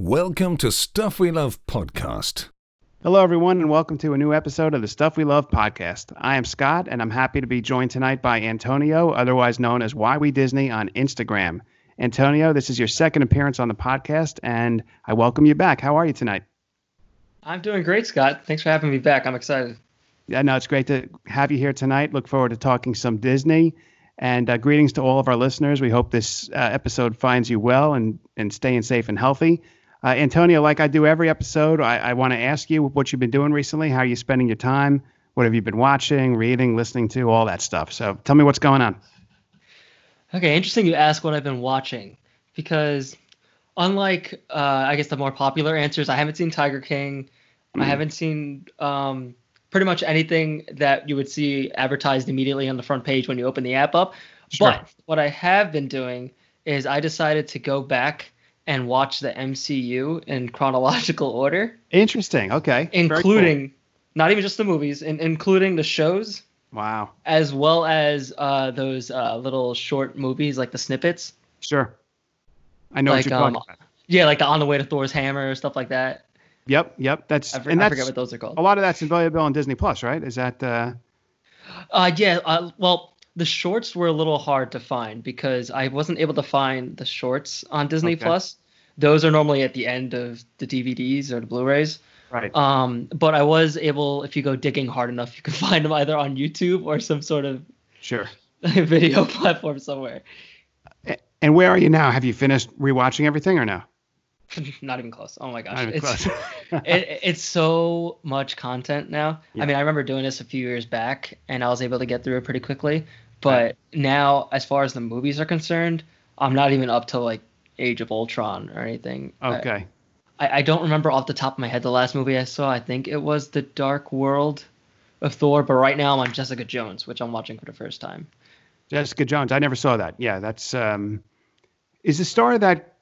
Welcome to Stuff We Love Podcast. Hello, everyone, and welcome to a new episode of the Stuff We Love podcast. I am Scott, and I'm happy to be joined tonight by Antonio, otherwise known as Why We Disney on Instagram. Antonio, this is your second appearance on the podcast, and I welcome you back. How are you tonight? I'm doing great, Scott. Thanks for having me back. I'm excited. Yeah, no, it's great to have you here tonight. Look forward to talking some Disney. And uh, greetings to all of our listeners. We hope this uh, episode finds you well and, and staying safe and healthy. Uh, Antonio, like I do every episode, I, I want to ask you what you've been doing recently. How are you spending your time? What have you been watching, reading, listening to, all that stuff? So tell me what's going on. Okay, interesting you ask what I've been watching because unlike uh, I guess the more popular answers, I haven't seen Tiger King. Mm. I haven't seen um, pretty much anything that you would see advertised immediately on the front page when you open the app up. Sure. But what I have been doing is I decided to go back and watch the MCU in chronological order, Interesting. Okay. Very cool. including not even just the movies, in, including the shows Wow. as well as uh, those uh, little short movies like the snippets. Sure. I know Like, what you're um, talking about. Yeah, like the On the Way to Thor's Hammer, or stuff like that. Yep. Yep. That's I, for, and I that's forget what those are called. a lot of that's available on Disney Plus, right? Is that uh, Uh, yeah. Uh, well, the shorts were a little hard to find because I wasn't able to find the shorts on Disney Okay. Plus. Those are normally at the end of the DVDs or the Blu-rays. right? Um, but I was able, if you go digging hard enough, you can find them either on YouTube or some sort of sure. video platform somewhere. And where are you now? Have you finished rewatching everything or no? Not even close. Oh my gosh, it's it, it's so much content now. Yeah. I mean, I remember doing this a few years back, and I was able to get through it pretty quickly. But now, as far as the movies are concerned, I'm not even up to like Age of Ultron or anything. Okay. I, I don't remember off the top of my head the last movie I saw. I think it was The Dark World of Thor. But right now, I'm on Jessica Jones, which I'm watching for the first time. Jessica Jones. I never saw that. Yeah, that's um is the star of that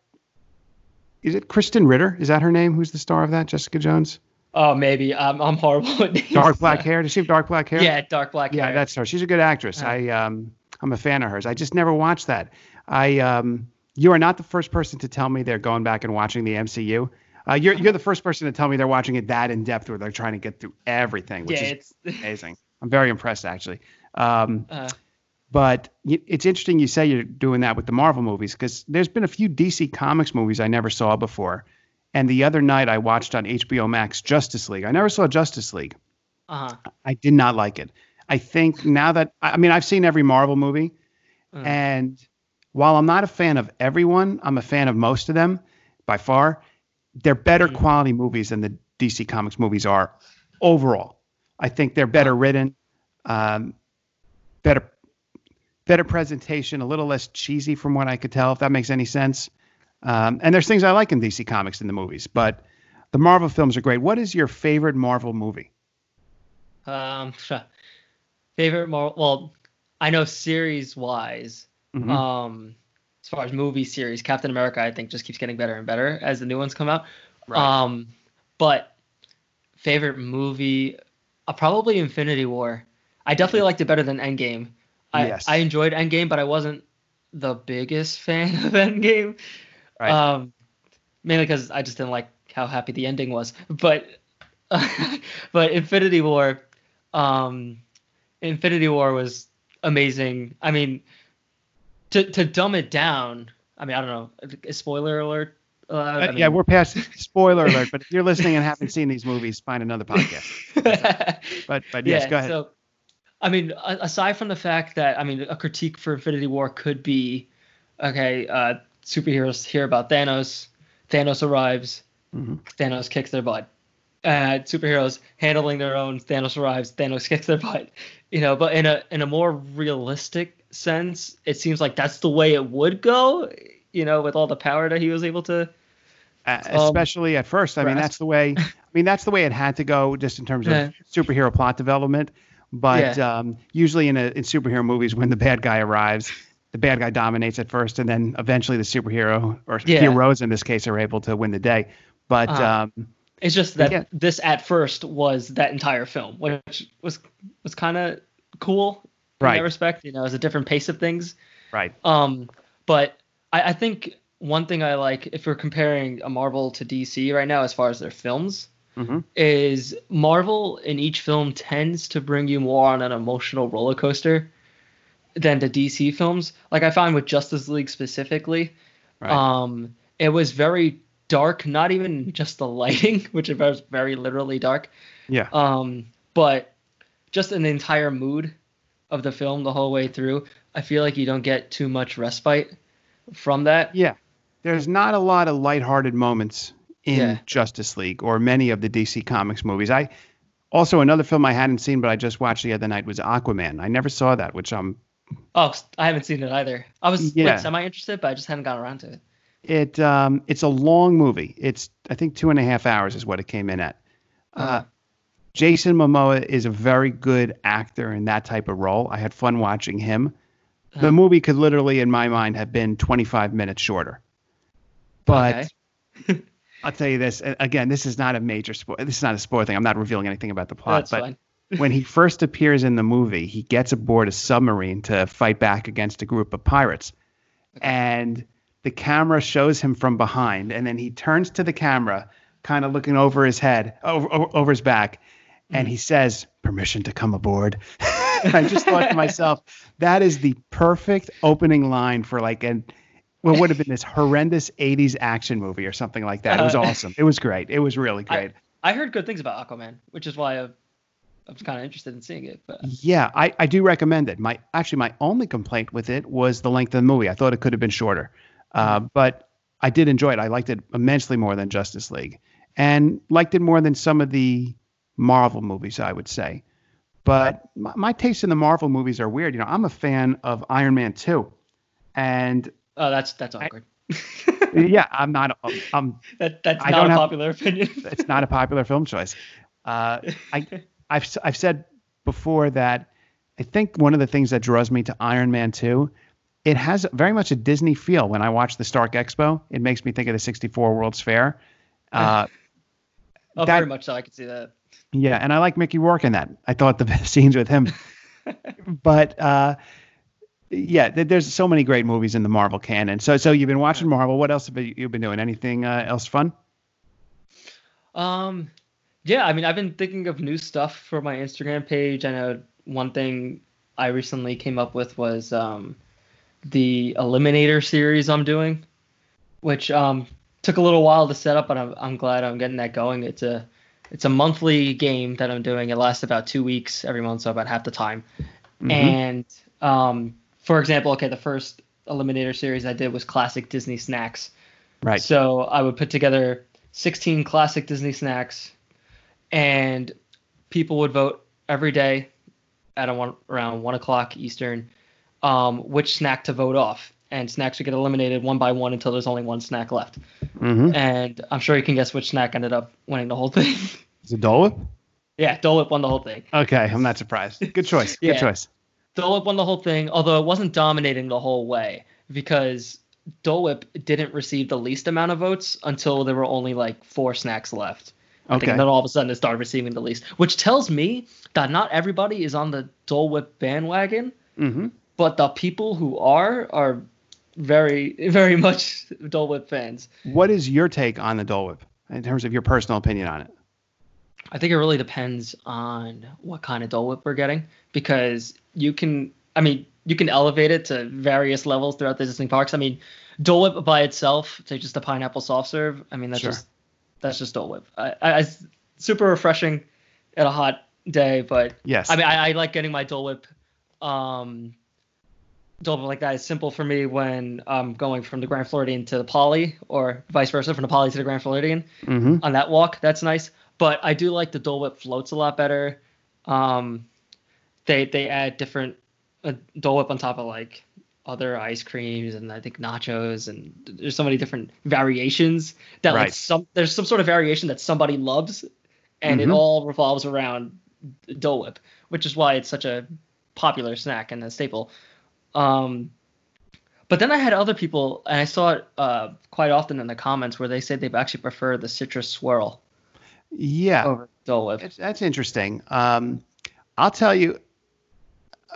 is it Krysten Ritter? Is that her name? Who's the star of that? Jessica Jones? Oh, maybe I'm I'm horrible names. Dark black hair. Does she have dark black hair? Yeah, dark black Yeah, hair. Yeah, that's her. She's a good actress. Uh. I um I'm a fan of hers. I just never watched that. I um you are not the first person to tell me they're going back and watching the MCU. Uh, you're you're the first person to tell me they're watching it that in depth where they're trying to get through everything, which yeah, is amazing. I'm very impressed actually. Um, Uh, But it's interesting you say you're doing that with the Marvel movies because there's been a few DC Comics movies I never saw before. And the other night I watched on HBO Max Justice League. I never saw Justice League. uh-huh. I did not like it. I think now that I mean I've seen every Marvel movie, Mm. and while I'm not a fan of everyone, I'm a fan of most of them by far. They're better Mm. quality movies than the DC Comics movies are overall. I think they're better written, um, better better presentation, a little less cheesy from what I could tell, if that makes any sense. Um, and there's things I like in DC Comics in the movies, but the Marvel films are great. What is your favorite Marvel movie? Um, favorite Marvel. Well, I know series wise. Mhm. Um, as far as movie series, Captain America, I think just keeps getting better and better as the new ones come out. Right. Um, but favorite movie, uh, probably Infinity War. I definitely liked it better than Endgame. I Yes. I enjoyed Endgame, but I wasn't the biggest fan of Endgame. Right. Um, mainly because I just didn't like how happy the ending was. But but Infinity War, um, Infinity War was amazing. I mean, to to dumb it down. I mean, I don't know. Spoiler alert. allowed? I Uh, yeah, we're past spoiler alert, but if you're listening and haven't seen these movies, find another podcast. But but yes, go ahead. So, I mean, aside from the fact that I mean, a critique for Infinity War could be, okay, uh, superheroes hear about Thanos, Thanos arrives, Mhm. Thanos kicks their butt. Uh, superheroes handling their own, Thanos arrives, Thanos kicks their butt. You know, but in a in a more realistic sense, it seems like that's the way it would go. You know, with all the power that he was able to. Uh, um, especially at first. I mean, that's the way. I mean, that's the way it had to go, just in terms of Yeah. superhero plot development. But Yeah. um, usually in a, in superhero movies, when the bad guy arrives, the bad guy dominates at first, and then eventually the superhero or Yeah. heroes in this case are able to win the day. But Uh-huh. um, It's just that Yeah. this at first was that entire film, which was was kind of cool in Right. that respect. You know, it was a different pace of things. right, Um, but I, I think one thing I like if we're comparing a Marvel to DC right now as far as their films Mhm. is Marvel in each film tends to bring you more on an emotional roller coaster than the DC films. Like I find with Justice League specifically, Right. um, it was very dark. Not even just the lighting, which is very- very literally dark, yeah. um, but just in the entire mood of the film the whole way through. I feel like you don't get too much respite from that. Yeah. There's not a lot of lighthearted moments in Yeah. Justice League or many of the DC Comics movies. I also another film I hadn't seen but I just watched the other night was Aquaman. I never saw that, which um Oh, I haven't seen it either. I was Yeah. like semi interested, but I just haven't gotten around to it. it um it's a long movie. It's I think two and a half hours is what it came in at. Uh, Uh-huh. Jason Momoa is a very good actor in that type of role. I had fun watching him. The Uh-huh. movie could literally, in my mind, have been 25 minutes shorter. But Okay. I'll tell you this again. This is not a major spoil. This is not a spoiler thing. I'm not revealing anything about the plot. That's but fine. When he first appears in the movie, he gets aboard a submarine to fight back against a group of pirates, and the camera shows him from behind, and then he turns to the camera, kind of looking over his head, over, over, his back, and he says, "Permission to come aboard." I just thought to myself, that is the perfect opening line for like an what would have been this horrendous 80s action movie or something like that. It was Uh, awesome. It was great. It was really great. I heard good things about Aquaman, which is why I, I was kind of interested in seeing it. But Yeah, I, I do recommend it. My actually my only complaint with it was the length of the movie. I thought it could have been shorter, uh, but I did enjoy it. I liked it immensely more than Justice League, and liked it more than some of the Marvel movies. I would say, but my, my taste in the Marvel movies are weird. You know, I'm a fan of Iron Man two, and oh, that's that's awkward. yeah, I'm not. I'm that that's I not a have- popular opinion. it's not a popular film choice. Uh, I, I've I've said before that I think one of the things that draws me to Iron Man 2, it has very much a Disney feel. When I watch the Stark Expo, it makes me think of the 64 World's Fair. Uh, oh, that- very much so. I could see that. yeah, and I like Mickey Rourke in that. I thought the best scenes with him. but uh, yeah, th- there's so many great movies in the Marvel canon. So so you've been watching Marvel. What else have you you been doing? Anything uh, else fun? Um, yeah, I mean, I've been thinking of new stuff for my Instagram page. I know one thing I recently came up with was um, the Eliminator series I'm doing, which um, took a little while to set up, but I'm, I'm glad I'm getting that going. It's a it's a monthly game that I'm doing. It lasts about two weeks every month, so about half the time. Mhm. And um, for example, okay, the first Eliminator series I did was classic Disney snacks. right. So I would put together 16 classic Disney snacks, and people would vote every day at a one, around one o'clock Eastern, um, which snack to vote off. And snacks would get eliminated one by one until there's only one snack left. Mm-hmm. And I'm sure you can guess which snack ended up winning the whole thing. Is it Dole Whip? yeah, Dole Whip won the whole thing. Okay, I'm not surprised. Good choice. Good choice. Dole Whip won the whole thing, although it wasn't dominating the whole way because Dole Whip didn't receive the least amount of votes until there were only like four snacks left. Okay. and then all of a sudden it started receiving the least, which tells me that not everybody is on the Dole Whip bandwagon, Mm-hmm. but the people who are are very, very much Dole Whip fans. What is your take on the Dole Whip in terms of your personal opinion on it? I think it really depends on what kind of Dole Whip we're getting because you can, I mean, you can elevate it to various levels throughout the Disney parks. I mean, Dole Whip by itself, say just a pineapple soft serve. I mean, that's Sure. just that's just Dole Whip. I, I, it's super refreshing at a hot day, but Yes. I mean, I, I like getting my Dole Whip. Um, Dole Whip like that is simple for me when I'm going from the Grand Floridian to the Poly, or vice versa, from the Poly to the Grand Floridian mm-hmm. on that walk. That's nice. But I do like the Dole Whip floats a lot better. Um, they they add different uh, Dole Whip on top of like other ice creams and I think nachos and there's so many different variations that like some there's some sort of variation that somebody loves and Mhm. it all revolves around Dole Whip, which is why it's such a popular snack and a staple. Um, but then I had other people, and I saw it uh, quite often in the comments where they said they actually prefer the citrus swirl Yeah. over Dole Whip. It's, that's interesting. Um, I'll tell you.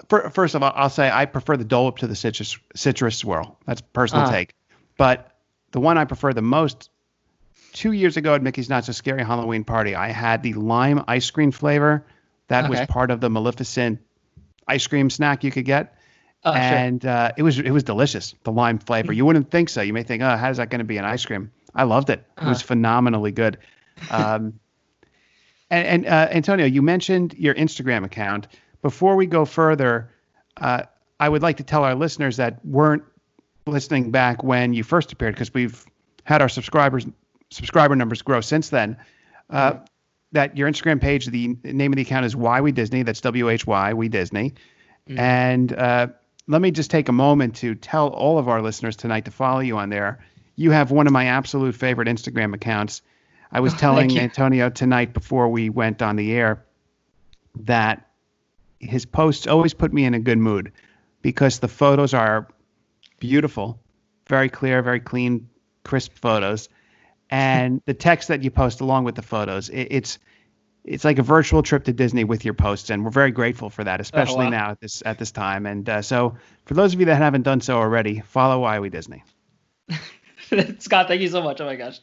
Fir- First of all, I'll say I prefer the Dole Whip to the citrus citrus swirl. That's personal Uh-huh. take. But the one I prefer the most. Two years ago at Mickey's Not So Scary Halloween Party, I had the lime ice cream flavor. That was part of the Maleficent ice cream snack you could get, Oh, sure. and uh, it was it was delicious. The lime flavor. You wouldn't think so. You may think, oh, how's that going to be an ice cream? I loved it. It was Uh-huh. phenomenally good. Um, and and uh, Antonio, you mentioned your Instagram account. Before we go further, uh, I would like to tell our listeners that weren't listening back when you first appeared, because we've had our subscribers subscriber numbers grow since then. Uh, that your Instagram page, the name of the account is Why We Disney. That's W H Y We Disney. And uh, let me just take a moment to tell all of our listeners tonight to follow you on there. You have one of my absolute favorite Instagram accounts. I was Oh, telling. Antonio tonight before we went on the air that his posts always put me in a good mood because the photos are beautiful, very clear, very clean, crisp photos, and the text that you post along with the photos, it, it's it's like a virtual trip to Disney with your posts, and we're very grateful for that, especially wow. now at this at this time. And uh, so, for those of you that haven't done so already, follow Why We Disney. Scott, thank you so much. Oh my gosh.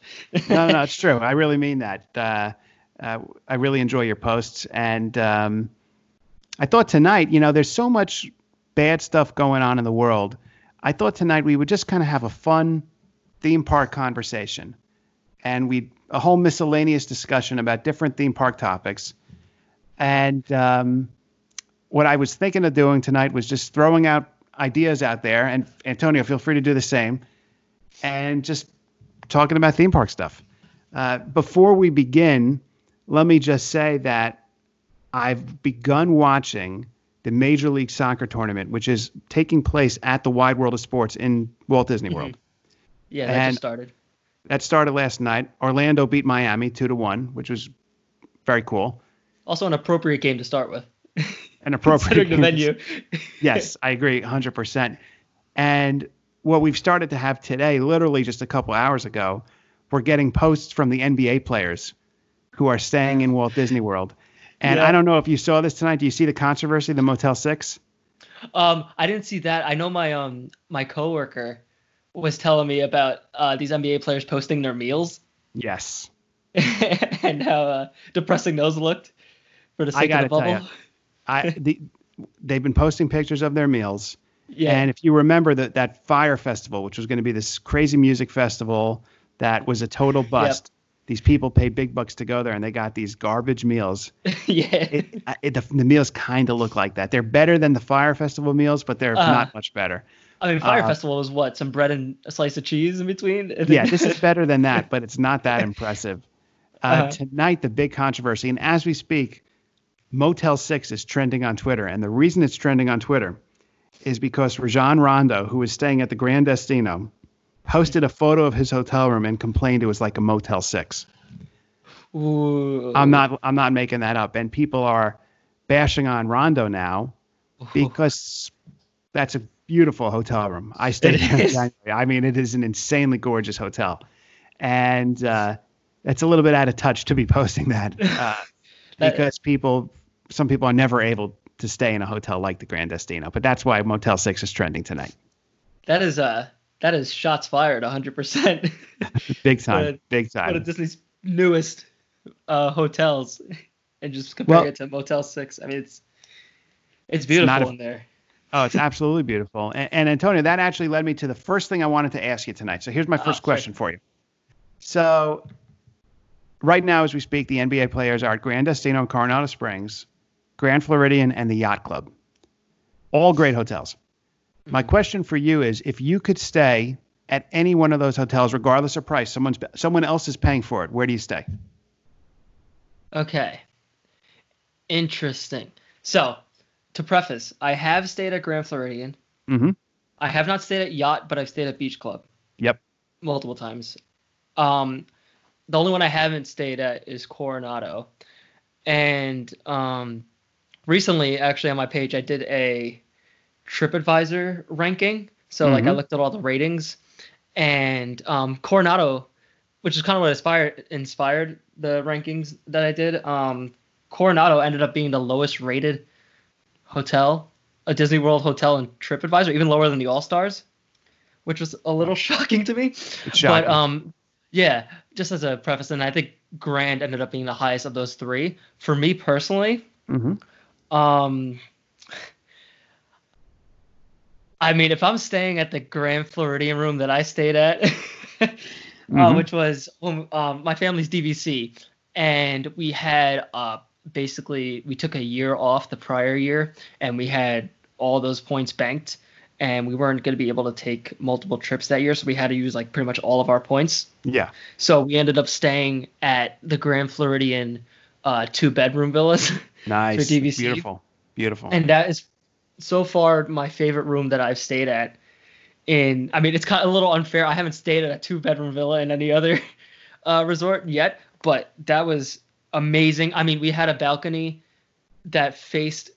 no, no, no, it's true. I really mean that. Uh, uh, I really enjoy your posts, and um, I thought tonight, you know, there's so much bad stuff going on in the world. I thought tonight we would just kind of have a fun theme park conversation, and we a whole miscellaneous discussion about different theme park topics. And um, what I was thinking of doing tonight was just throwing out ideas out there, and Antonio, feel free to do the same, and just talking about theme park stuff. Uh, before we begin, let me just say that I've begun watching the Major League Soccer tournament, which is taking place at the Wide World of Sports in Walt Disney World. Mm-hmm. yeah, that And- just started. That started last night. Orlando beat Miami two to one, which was very cool. Also an appropriate game to start with. An appropriate Considering the venue. yes, I agree 100%. And what we've started to have today, literally just a couple hours ago, we're getting posts from the NBA players who are staying in Walt Disney World. And Yeah. I don't know if you saw this tonight. Do you see the controversy, the Motel 6? Um, I didn't see that. I know my um my coworker was telling me about uh, these NBA players posting their meals Yes. and how uh, depressing those looked for the I sake of the bubble. ya. I the, they've been posting pictures of their meals. Yeah. And if you remember that that Fyre Festival, which was going to be this crazy music festival that was a total bust, these people paid big bucks to go there, and they got these garbage meals. yeah. It, it, the, the meals kind of look like that. They're better than the Fyre Festival meals, but they're Uh-huh. not much better. I mean, Fyre uh, Festival was what? Some bread and a slice of cheese in between. Yeah, this is better than that, but it's not that impressive. Uh, Uh-huh. Tonight, the big controversy, and as we speak, Motel 6 is trending on Twitter. And the reason it's trending on Twitter is because Rajon Rondo, who is staying at the Grand Destino, posted a photo of his hotel room and complained it was like a Motel 6. Ooh. I'm not I'm not making that up. And people are bashing on Rondo now because that's a beautiful hotel room. I stayed there. January. I mean, it is an insanely gorgeous hotel, and uh, it's a little bit out of touch to be posting that uh, That- because people, some people are never able to stay in a hotel like the Grand Destino. But that's why Motel Six is trending tonight, That is uh that is shots fired 100%. big time, big time. One of. Disney's newest uh, hotels, and just compare Well- it to Motel Six. I mean, it's it's beautiful a- in there. Oh, it's absolutely beautiful. And, and Antonio, that actually led me to the first thing I wanted to ask you tonight. So here's my Ah, first question for you. So right now, as we speak, the NBA players are at Grand Destino and Coronado Springs, Grand Floridian, and the Yacht Club. All great hotels. My question for you is if you could stay at any one of those hotels, regardless of price, someone's someone else is paying for it, where do you stay? Okay. Interesting. So, to preface, I have stayed at Grand Floridian. Mm-hmm. I have not stayed at Yacht, but I've stayed at Beach Club Yep. multiple times. Um, the only one I haven't stayed at is Coronado. And um, recently, actually, on my page, I did a TripAdvisor ranking. So, like, I Mhm. looked at all the ratings, and um, Coronado, which is kind of what inspired inspired the rankings that I did. Um, Coronado ended up being the lowest rated hotel, a Disney World hotel in TripAdvisor, even lower than the All Stars, which was a little shocking to me. Shocking. But um, yeah, just as a preface, and I think Grand ended up being the highest of those three. For me personally, hmm um, I mean, if I'm staying at the Grand Floridian room that I stayed at, uh, Mhm. which was um, um, my family's DVC, and we had uh, basically we took a year off the prior year, and we had all those points banked, and we weren't going to be able to take multiple trips that year, so we had to use like pretty much all of our points. Yeah. So we ended up staying at the Grand Floridian uh, two bedroom villas. Nice. DVC. Beautiful. Beautiful. and that is so far my favorite room that I've stayed at. In I mean, it's kind of a little unfair. I haven't stayed at a two bedroom villa in any other uh, resort yet, but that was amazing. I mean, we had a balcony that faced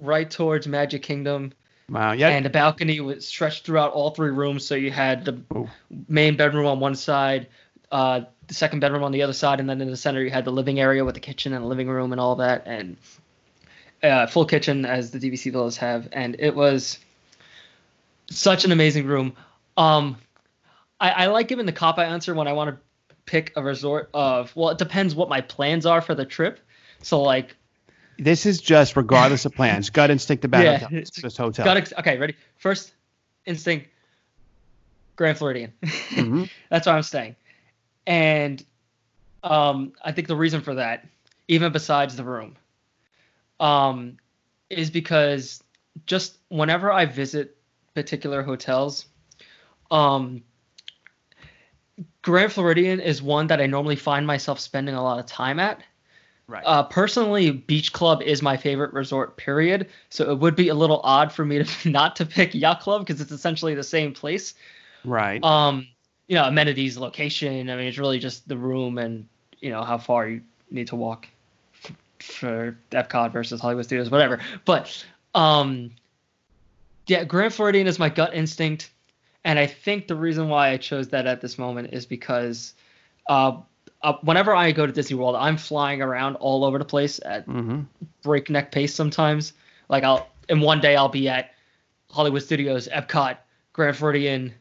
right towards Magic Kingdom, wow. Yeah. and the balcony was stretched throughout all three rooms. So you had the Ooh. main bedroom on one side, uh, the second bedroom on the other side, and then in the center you had the living area with the kitchen and the living room and all that, and uh, full kitchen as the DVC villas have, and it was such an amazing room. Um, I, I like giving the cop out answer when I want to pick a resort of well, it depends what my plans are for the trip. So like, this is just regardless of plans. Gut instinct about Yeah, hotel. It's just hotel. got ex- okay, ready? First instinct, Grand Floridian. Mhm. That's where I'm staying. And um, I think the reason for that, even besides the room, um, is because just whenever I visit particular hotels, um, Grand Floridian is one that I normally find myself spending a lot of time at. Right. Uh, personally, Beach Club is my favorite resort. Period. So it would be a little odd for me to not to pick Yacht Club because it's essentially the same place right. um you know amenities location i mean it's really just the room and you know how far you need to walk for epcot versus hollywood studios whatever but um yeah grand floridian is my gut instinct and i think the reason why i chose that at this moment is because uh, uh whenever i go to disney world i'm flying around all over the place at hmm breakneck pace sometimes. Like I'll in one day I'll be at Hollywood Studios, Epcot, Grand Floridian,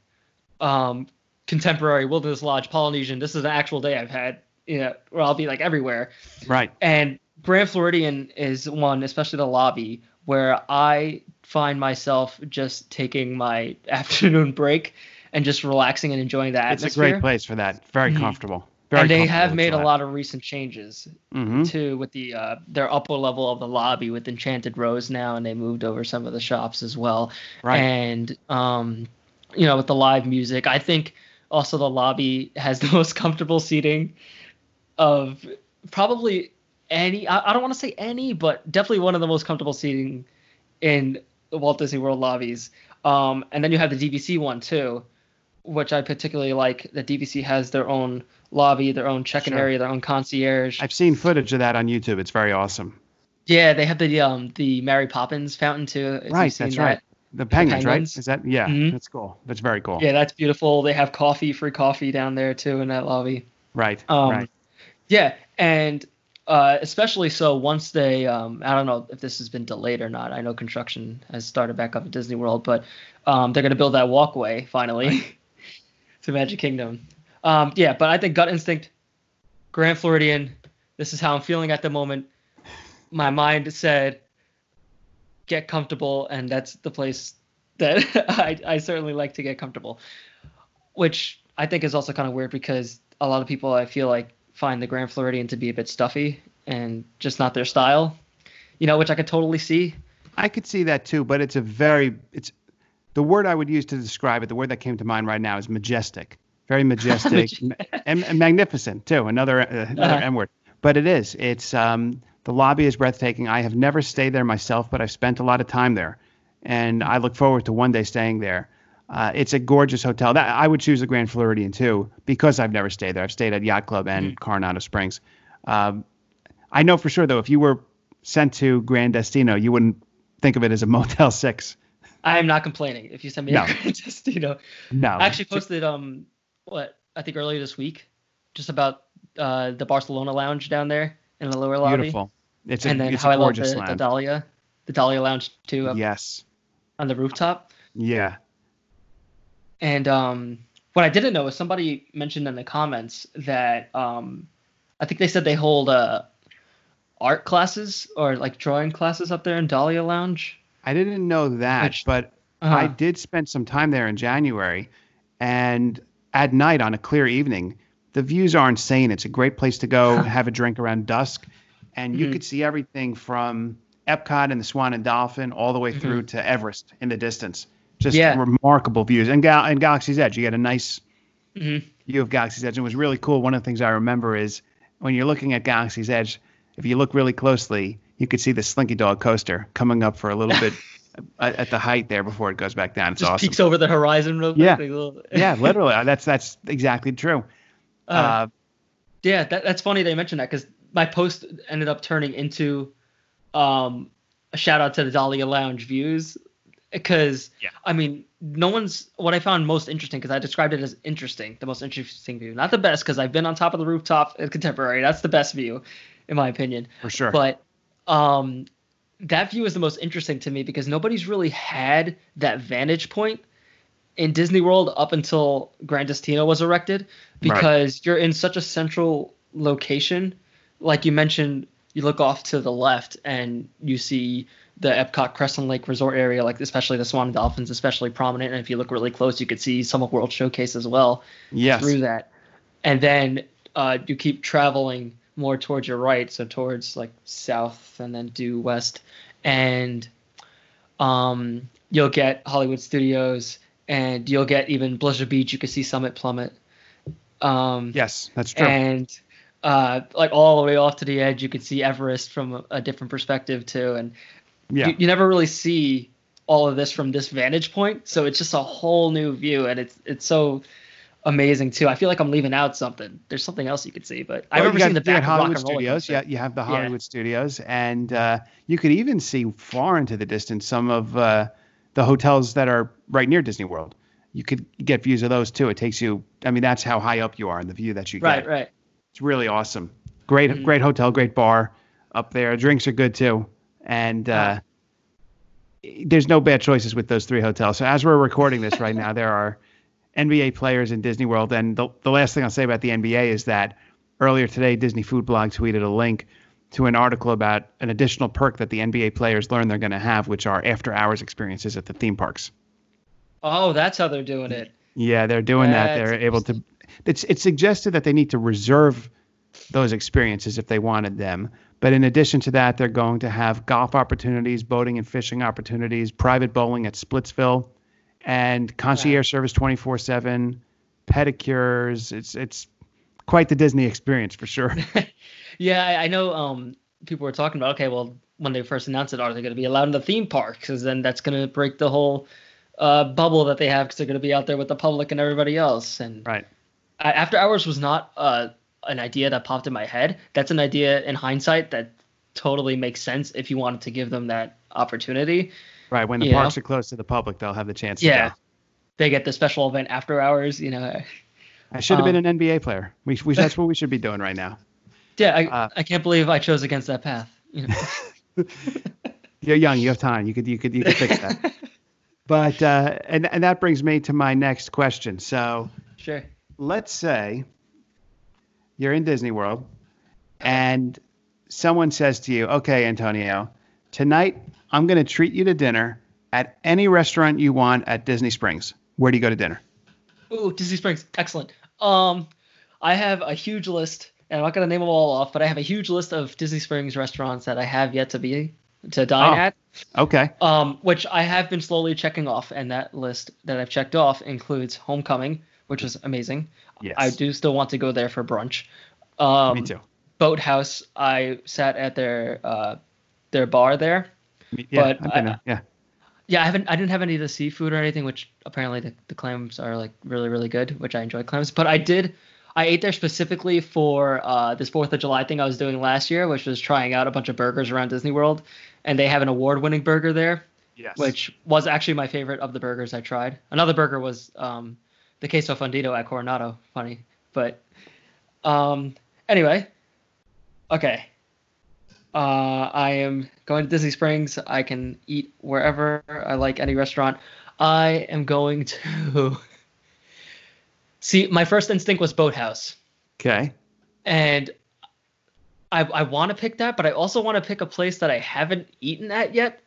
um, Contemporary, Wilderness Lodge, Polynesian. This is an actual day I've had, you know, where I'll be like everywhere. Right. And Grand Floridian is one, especially the lobby, where I find myself just taking my afternoon break and just relaxing and enjoying the atmosphere. It's a great place for that. Very Mhm. comfortable. Very and they have made a lot. of recent changes hmm too with the uh, their upper level of the lobby with Enchanted Rose now, and they moved over some of the shops as well. Right. And um, you know, with the live music, I think also the lobby has the most comfortable seating of probably any. I, I don't want to say any, but definitely one of the most comfortable seating in the Walt Disney World lobbies. Um, and then you have the DVC one too, which I particularly like. The DVC has their own lobby, their own check-in Sure. area, their own concierge. I've seen footage of that on YouTube. It's very awesome. Yeah, they have the um the Mary Poppins fountain too. right. That's that. right. The penguins, penguins. right? Is that? Yeah. Mhm. That's cool. That's very cool. Yeah, that's beautiful. They have coffee, free coffee down there too in that lobby. Right. Um, right. Yeah, and uh, especially so once they, um, I don't know if this has been delayed or not. I know construction has started back up at Disney World, but um, they're gonna build that walkway finally to Magic Kingdom. Um, yeah, but I think gut instinct, Grand Floridian. This is how I'm feeling at the moment. My mind said, get comfortable, and that's the place that I, I certainly like to get comfortable. Which I think is also kind of weird because a lot of people I feel like find the Grand Floridian to be a bit stuffy and just not their style. You know, which I could totally see. I could see that too, but it's a very it's the word I would use to describe it. The word that came to mind right now is majestic. Very majestic and, and magnificent too. Another uh, another Uh-huh. M word, but it is. It's um the lobby is breathtaking. I have never stayed there myself, but I've spent a lot of time there, and I look forward to one day staying there. Uh, it's a gorgeous hotel. That I would choose the Grand Floridian too because I've never stayed there. I've stayed at Yacht Club and Coronado Springs. Um, I know for sure though, if you were sent to Grand Destino, you wouldn't think of it as a Motel Six. I am not complaining if you send me No. a Grand Destino. No, I actually posted um what I think earlier this week just about uh the Barcelona lounge down there in the lower lobby. beautiful. It's a, and then it's how I love the, the. Dahlia, the Dahlia lounge too yes. on the rooftop. Yeah. And um, what I didn't know is somebody mentioned in the comments that um, I think they said they hold uh, art classes or like drawing classes up there in Dahlia Lounge. I didn't know that, Which- but Uh-huh. I did spend some time there in January, and at night on a clear evening, the views are insane. It's a great place to go have a drink around dusk, and you Mhm. could see everything from Epcot and the Swan and Dolphin all the way Mhm. through to Everest in the distance. Just Yeah. remarkable views. And, Gal- and Galaxy's Edge, you get a nice Mhm. view of Galaxy's Edge. And it was really cool. One of the things I remember is when you're looking at Galaxy's Edge, if you look really closely, you could see the Slinky Dog coaster coming up for a little bit at at the height there before it goes back down. It's Just awesome. peeks over the horizon real quick. Yeah. like a little- yeah, literally. That's that's exactly true. Uh, Uh, Yeah, that, that's funny they mentioned that because my post ended up turning into um, a shout out to the Dahlia Lounge views. Because Yeah. I mean, no one's what I found most interesting because I described it as interesting, the most interesting view, not the best because I've been on top of the rooftop at Contemporary. That's the best view, in my opinion. for sure. But um, that view is the most interesting to me because nobody's really had that vantage point in Disney World up until Grand Destino was erected Right. because you're in such a central location. Like you mentioned, you look off to the left and you see the Epcot Crescent Lake Resort area, like especially the Swan Dolphins, especially prominent. And if you look really close, you could see Summit World Showcase as well yes. through that. And then uh, you keep traveling more towards your right, so towards like south and then due west. And um, you'll get Hollywood Studios and you'll get even Blizzard Beach. You can see Summit Plummet. Um, Yes, that's true. and uh, like all the way off to the edge, you could see Everest from a, a different perspective too. And yeah. you, you never really see all of this from this vantage point so it's just a whole new view and it's it's so amazing too i feel like i'm leaving out something there's something else you could see but i've Well, never you seen the back of Hollywood Studios. Yeah, you have the Yeah. Hollywood Studios, and uh, you could even see far into the distance some of uh, the hotels that are right near Disney World. You could get views of those too. It takes you. I mean, that's how high up you are in the view that you right get. right right. It's really awesome. Great, Mhm. great hotel, great bar up there. Drinks are good too, and uh, there's no bad choices with those three hotels. So as we're recording this right now, there are NBA players in Disney World, and the the last thing I'll say about the NBA is that earlier today, Disney Food Blog tweeted a link to an article about an additional perk that the NBA players learn they're going to have, which are after-hours experiences at the theme parks. oh that's how they're doing it Yeah, they're doing that. They're able to. It's it's suggested that they need to reserve those experiences if they wanted them. But in addition to that, they're going to have golf opportunities, boating and fishing opportunities, private bowling at Splitsville, and concierge service 24/7, pedicures. It's it's quite the Disney experience for sure. yeah I, I know um people were talking about okay well when they first announced it are they going to be allowed in the theme park because then that's going to break the whole uh, bubble that they have because they're going to be out there with the public and everybody else and right. I- After Hours was not uh, an idea that popped in my head. That's an idea in hindsight that totally makes sense if you wanted to give them that opportunity. Right. When the Yeah. parks are closed to the public, they'll have the chance. to Yeah. They get the special event after hours, you know. I should have Um, been an NBA player. We, we that's what we should be doing right now. Yeah, I, Uh, I can't believe I chose against that path. You know? You're young. You have time. You could you could you could fix that. But uh, and and that brings me to my next question. So sure. let's say you're in Disney World, and someone says to you, "Okay, Antonio, tonight I'm going to treat you to dinner at any restaurant you want at Disney Springs. Where do you go to dinner?" Ooh, Disney Springs, excellent. Um, I have a huge list, and I'm not gonna name them all off, but I have a huge list of Disney Springs restaurants that I have yet to be to dine Oh. at. Okay. um, which I have been slowly checking off, and that list that I've checked off includes Homecoming, which is amazing. Yes. I do still want to go there for brunch. Um, Me too. Boathouse, I sat at their uh, their bar there. Yeah. but been there. Yeah, yeah. I haven't. I didn't have any of the seafood or anything, which apparently the, the clams are like really really good, which I enjoy clams. But I did. I ate there specifically for uh, this Fourth of July thing I was doing last year, which was trying out a bunch of burgers around Disney World, and they have an award-winning burger there. Yes. which was actually my favorite of the burgers I tried. Another burger was um, the queso fundido at Coronado. Funny, but um, anyway, okay. Uh, I am going to Disney Springs. I can eat wherever I like, any restaurant. I am going to See, my first instinct was Boathouse, Okay. and I I want to pick that, but I also want to pick a place that I haven't eaten at yet.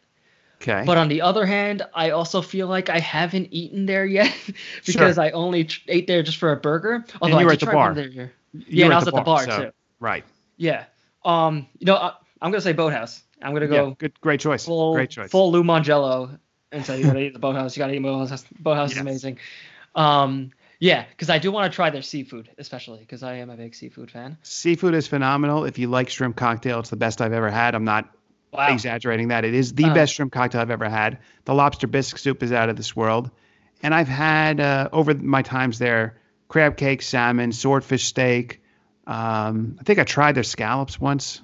Okay. But on the other hand, I also feel like I haven't eaten there yet because I only tr- ate there just for a burger. Although you were I at the bar. there. Yeah, and I was at the bar so- too. Right. Yeah. Um. You know, I, I'm gonna say Boathouse. I'm gonna go Yeah. Good. Great choice. full Great choice. full Lou Mongello and say you gotta eat the Boathouse. You gotta eat Boathouse. Boathouse is amazing. Um. Yeah, because I do want to try their seafood, especially because I am a big seafood fan. Seafood is phenomenal. If you like shrimp cocktail, it's the best I've ever had. I'm not Wow. exaggerating that. It is the Uh-huh. best shrimp cocktail I've ever had. The lobster bisque soup is out of this world. And I've had uh, over my times there crab cake, salmon, swordfish steak. Um, I think I tried their scallops once.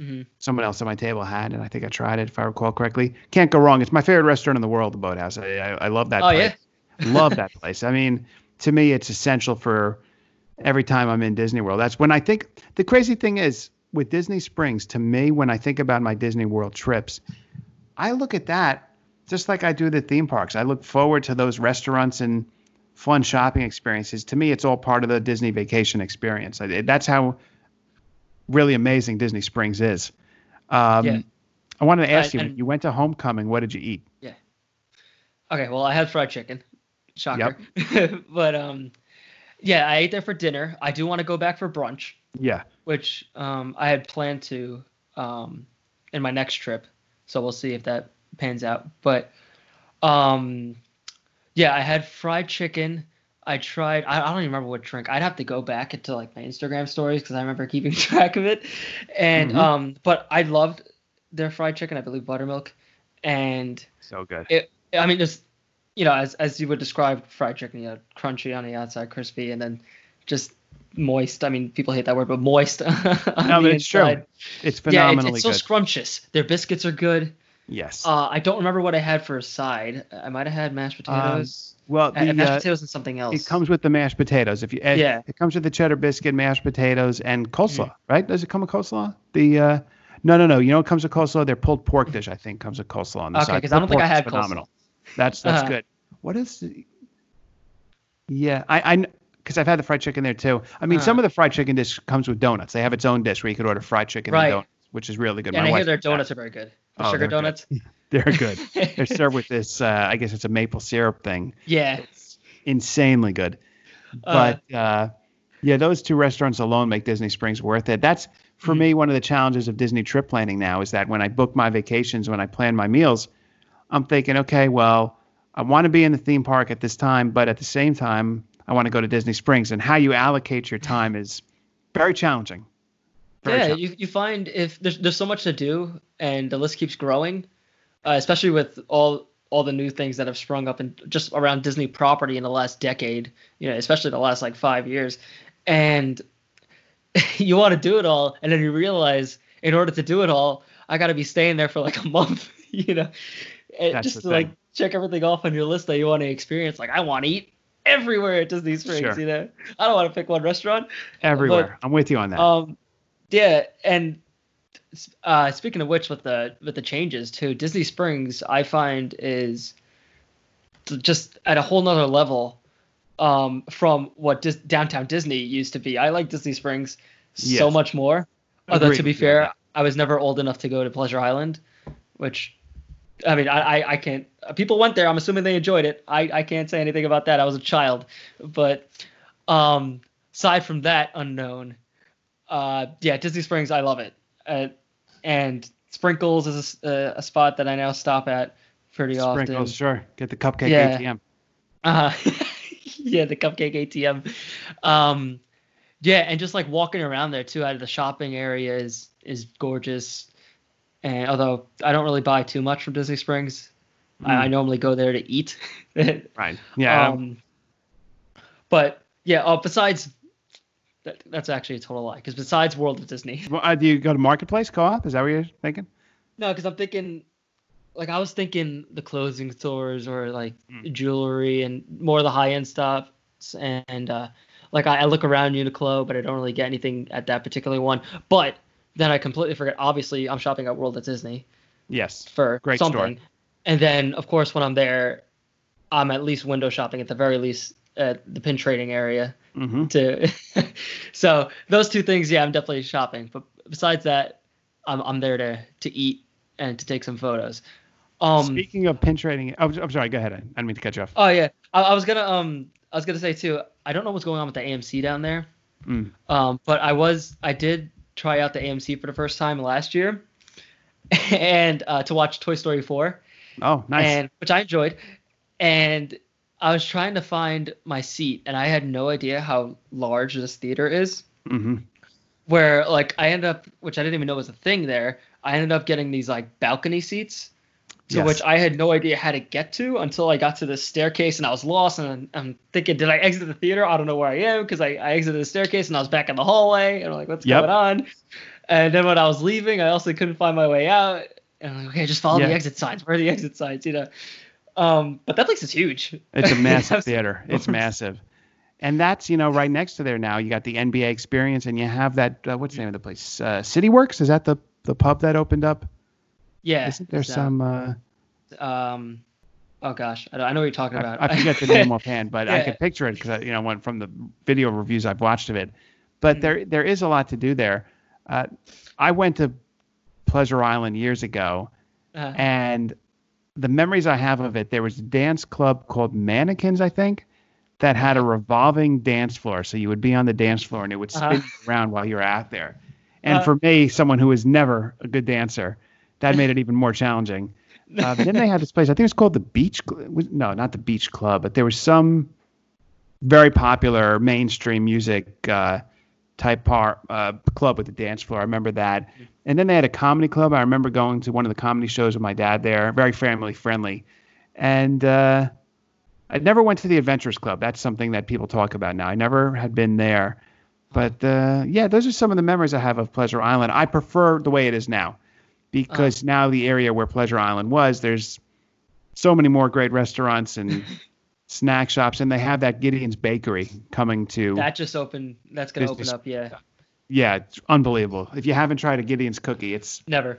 Mhm. Someone else at my table had, and I think I tried it if I recall correctly. Can't go wrong. It's my favorite restaurant in the world, the Boathouse. I, I, I love that Oh place. yeah. love that place. I mean, to me, it's essential for every time I'm in Disney World. That's when I think the crazy thing is with Disney Springs, to me, when I think about my Disney World trips, I look at that just like I do the theme parks. I look forward to those restaurants and fun shopping experiences. To me, it's all part of the Disney vacation experience. That's how really amazing Disney Springs is. Um, Yeah. I wanted to ask Uh, you, you went to Homecoming. What did you eat? Yeah. Okay, well, I had fried chicken. Shocker. Yep. but um, yeah, I ate there for dinner. I do want to go back for brunch, Yeah. which um, I had planned to um, in my next trip. So we'll see if that pans out. But um, yeah, I had fried chicken. I tried. I, I don't even remember what drink. I'd have to go back into like my Instagram stories because I remember keeping track of it. And Mhm. um, but I loved their fried chicken. I believe buttermilk, and So good. it i mean just you know as as you would describe fried chicken you know crunchy on the outside crispy and then just moist i mean people hate that word but moist No, but it's true. inside. It's yeah it's, phenomenally it's so good. scrumptious their biscuits are good yes. uh i don't remember what i had for a side i might have had mashed potatoes well, uh, the, mashed uh, potatoes and something else it comes with the mashed potatoes. If you uh, Yeah. it comes with the cheddar biscuit, mashed potatoes, and coleslaw. Right? Does it come with coleslaw? The uh, no, no, no. You know what comes with coleslaw? Their pulled pork dish. I think comes with coleslaw on the side. Okay, side. 'cause I don't think I had coleslaw. That's that's Uh-huh. good. What is? The, yeah, I I because I've had the fried chicken there too. I mean, some Uh-huh. of the fried chicken dish comes with donuts. They have its own dish where you could order fried chicken Right. and donuts, which is really good. and My i hear their that. donuts are very good the Oh, sugar they're good. donuts They're good. They're served with this. Uh, I guess it's a maple syrup thing. yeah It's insanely good. Uh, But uh, yeah, those two restaurants alone make Disney Springs worth it. That's for me one of the challenges of Disney trip planning now is that when I book my vacations, when I plan my meals, I'm thinking, okay, well, I want to be in the theme park at this time, but at the same time, I want to go to Disney Springs. And how you allocate your time is very challenging. Very yeah, challenging. you, you find if there's there's so much to do and the list keeps growing, uh, especially with all all the new things that have sprung up and just around Disney property in the last decade, you know, especially the last like five years, and you want to do it all, and then you realize in order to do it all, I got to be staying there for like a month, you know, just to like check everything off on your list that you want to experience. Like I want to eat everywhere at Disney Springs, Sure. you know, I don't want to pick one restaurant. Everywhere. I'm with you on that. Um, yeah, and uh, speaking of which, with the with the changes to Disney Springs I find is just at a whole nother level um, from what Dis- downtown Disney used to be. I like Disney Springs so much more. Although Agreed to be with you on fair, that. I was never old enough to go to Pleasure Island, which I mean, I, I, can't. People went there. I'm assuming they enjoyed it. I, I can't say anything about that. I was a child, but um, aside from that unknown, uh, yeah, Disney Springs, I love it. Uh, and Sprinkles is a uh, a, spot that I now stop at pretty often. Sprinkles, sure. Get the cupcake Yeah. ATM. Uh, yeah, the cupcake ATM. Um, yeah, and just like walking around there too, out of the shopping area is is gorgeous. And although I don't really buy too much from Disney Springs, I, I normally go there to eat. Right. Yeah. um, but yeah, uh, besides that, that's actually a total lie. Because besides World of Disney, well, uh, do you go to Marketplace Co-op? Is that what you're thinking? no, because I'm thinking, like I was thinking the clothing stores or like Mm. jewelry and more of the high end stuff. And uh, like I, I look around Uniqlo, but I don't really get anything at that particular one. But then I completely forget. Obviously, I'm shopping at World of Disney Yes. for Great store. something. And then, of course, when I'm there, I'm at least window shopping at the very least at the pin trading area hmm to so those two things yeah i'm definitely shopping but besides that i'm, I'm there to to eat and to take some photos um Speaking of pin trading, oh, I'm sorry. Go ahead. I didn't mean to cut you off. oh yeah I, I was gonna um i was gonna say too i don't know what's going on with the amc down there Mm. um but i was i did try out the amc for the first time last year and uh to watch toy story 4 Oh, nice. and which I enjoyed. And I was trying to find my seat, and I had no idea how large this theater is. hmm Where like I ended up, which I didn't even know was a thing there. I ended up getting these like balcony seats, to Yes. which I had no idea how to get to until I got to the staircase, and I was lost. And I'm thinking, did I exit the theater? I don't know where I am because I, I exited the staircase and I was back in the hallway, and I'm like, what's Yep. going on? And then when I was leaving, I also couldn't find my way out. And I'm like, okay, just follow Yeah. the exit signs. Where are the exit signs? You know. Um, but that place is huge. It's a massive theater. It's massive. And that's, you know, right next to there now. You got the NBA experience and you have that, uh, what's the name of the place? Uh, CityWorks? Is that the, the pub that opened up? Yeah. Isn't there uh, some, uh, Um, oh gosh, I, don't- I know what you're talking about. I, I forget the name offhand, but I can picture it because I, you know, went from the video reviews I've watched of it. But Mhm. there, there is a lot to do there. Uh, I went to Pleasure Island years ago, Uh, and the memories I have of it, there was a dance club called Mannequins, I think, that had a revolving dance floor. So you would be on the dance floor and it would spin Uh-huh. around while you were out there. And Uh, for me, someone who was never a good dancer, that made it even more challenging. Uh, then they had this place. I think it was called the Beach. Cl- No, not the Beach Club, but there was some very popular mainstream music uh, type par, uh, club with the dance floor. I remember that. And then they had a comedy club. I remember going to one of the comedy shows with my dad there. Very family friendly. And uh, I never went to the Adventurers Club. That's something that people talk about now. I never had been there. But uh, yeah, those are some of the memories I have of Pleasure Island. I prefer the way it is now because now the area where Pleasure Island was, there's so many more great restaurants and snack shops, and they have that Gideon's Bakery coming to. that just opened. That's gonna open up. Yeah. yeah, it's unbelievable. If you haven't tried a Gideon's cookie, it's Never.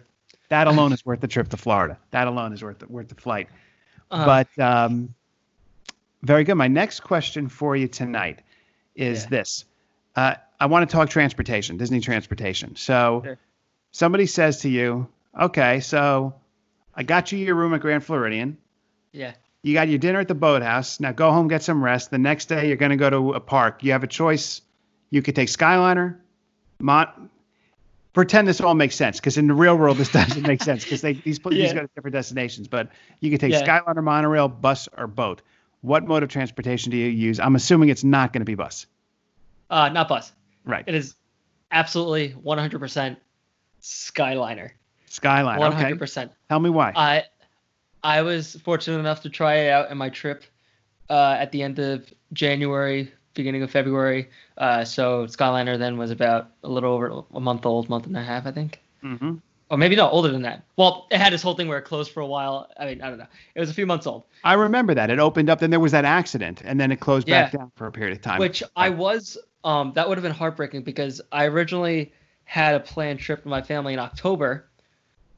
that alone is worth the trip to Florida. That alone is worth the, worth the flight. Uh-huh. But um, very good. My next question for you tonight is Yeah. this. Uh, I want to talk transportation, Disney transportation. So Sure. somebody says to you, okay, so I got you your room at Grand Floridian. yeah. You got your dinner at the boathouse. Now go home, get some rest. The next day, you're going to go to a park. You have a choice. You could take Skyliner, Mont. Pretend this all makes sense because in the real world this doesn't make sense because they these these Yeah. go to different destinations. But you could take Yeah. Skyliner, monorail, bus, or boat. What mode of transportation do you use? I'm assuming it's not going to be bus. Uh, not bus. Right. It is absolutely 100% Skyliner. Skyliner. Okay. 100%. Tell me why. I I was fortunate enough to try it out in my trip uh, at the end of January, beginning of February. Uh, so Skyliner then was about a little over a month old, month and a half, I think. hmm Or maybe not older than that. Well, it had this whole thing where it closed for a while. I mean, I don't know. It was a few months old. I remember that it opened up, then there was that accident, and then it closed back down for a period of time. Which I was um that would have been heartbreaking because I originally had a planned trip with my family in October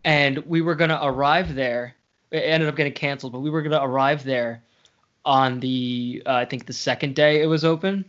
and we were gonna arrive there. It ended up getting canceled, but we were gonna arrive there on the uh, I think the second day it was open,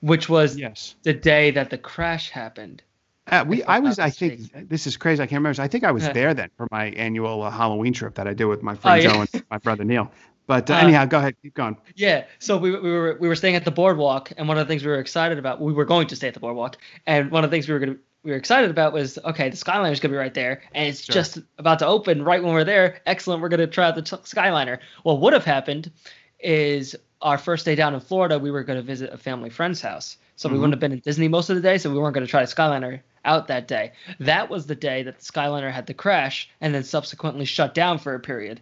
which was yes. the day that the crash happened. Uh, we, I'm I was, I think, this is crazy. I can't remember. I think I was there then for my annual uh, Halloween trip that I did with my friend Oh, yeah. Joe and my brother Neil. But uh, Uh, anyhow, go ahead, keep going. Yeah, so we, we were we were staying at the boardwalk, and one of the things we were excited about, we were going to stay at the boardwalk, and one of the things we were gonna we were excited about was okay, the Skyliner is gonna be right there, and it's Sure. just about to open right when we're there. Excellent, we're gonna try out the t- Skyliner. What would have happened is our first day down in Florida, we were gonna visit a family friend's house, so we Mhm. wouldn't have been in Disney most of the day, so we weren't gonna try the Skyliner out that day. That was the day that the Skyliner had the crash, and then subsequently shut down for a period.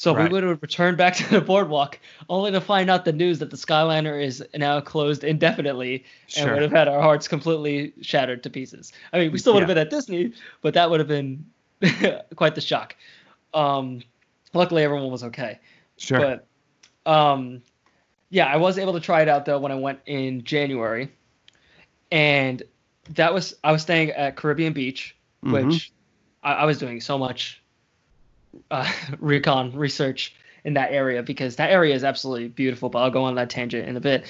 So Right. we would have returned back to the boardwalk only to find out the news that the Skyliner is now closed indefinitely and would have had our hearts completely shattered to pieces. I mean, we still would have Yeah. been at Disney, but that would have been quite the shock. Um, luckily, everyone was okay. Sure. But um, yeah, I was able to try it out though when I went in January, and that was I was staying at Caribbean Beach, Mhm. which I, I was doing so much uh, recon research in that area because that area is absolutely beautiful. But I'll go on that tangent in a bit.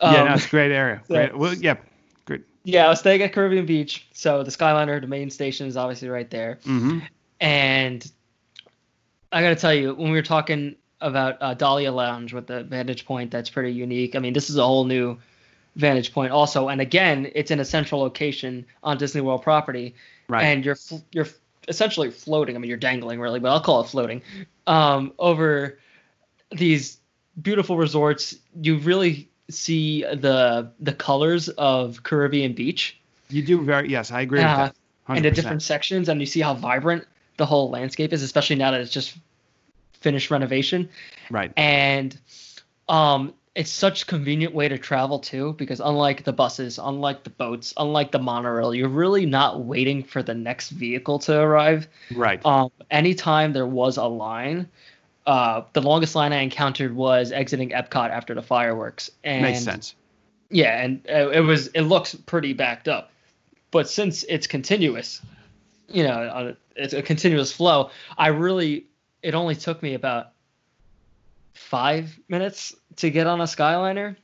yeah, Um, no, it's a great area. so- Great. Well, yeah, great. yeah, I was staying at Caribbean Beach, so the Skyliner, the main station, is obviously right there. hmm And I got to tell you, when we were talking about uh, Dahlia Lounge with the vantage point, that's pretty unique. I mean, this is a whole new vantage point, also. And again, it's in a central location on Disney World property, Right. and you're you're essentially floating. I mean, you're dangling really, but I'll call it floating um, over these beautiful resorts. You really see the the colors of Caribbean Beach you do very. Yes, I agree Uh, with that. 100%. into different sections, and you see how vibrant the whole landscape is, especially now that it's just finished renovation. Right. And um, it's such a convenient way to travel too, because unlike the buses, unlike the boats, unlike the monorail, you're really not waiting for the next vehicle to arrive. Right. Um, anytime there was a line, uh, the longest line I encountered was exiting Epcot after the fireworks. And Makes sense. yeah, and uh, it was it looks pretty backed up, but since it's continuous, you know, uh, it's a continuous flow. I really it only took me about five minutes to get on a Skyliner,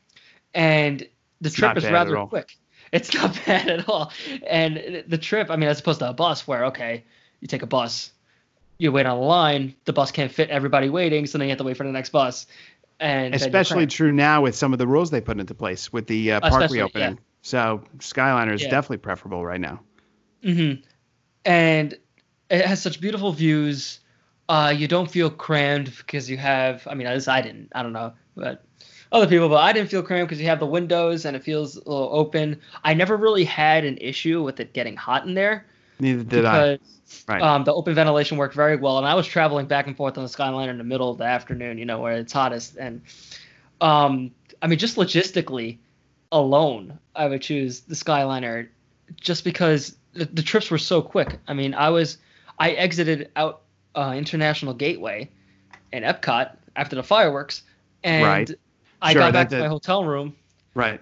and the It's trip is rather quick. It's not bad at all, and the trip. I mean, as opposed to a bus, where okay, you take a bus, you wait on a line, the bus can't fit everybody waiting, so then you have to wait for the next bus. And Especially true now with some of the rules they put into place with the uh, park Especially, reopening. yeah. So Skyliner is Yeah. definitely preferable right now. hmm And it has such beautiful views. Uh, you don't feel crammed because you have. I mean, at least I didn't. I don't know, but other people. But I didn't feel crammed because you have the windows and it feels a little open. I never really had an issue with it getting hot in there Neither did I. Right. um, the open ventilation worked very well. And I was traveling back and forth on the Skyliner in the middle of the afternoon, you know, where it's hottest. And um, I mean, just logistically alone, I would choose the Skyliner just because the, the trips were so quick. I mean, I was I exited out uh, International Gateway in Epcot after the fireworks, and Right. I Sure, got back to did- my hotel room. right.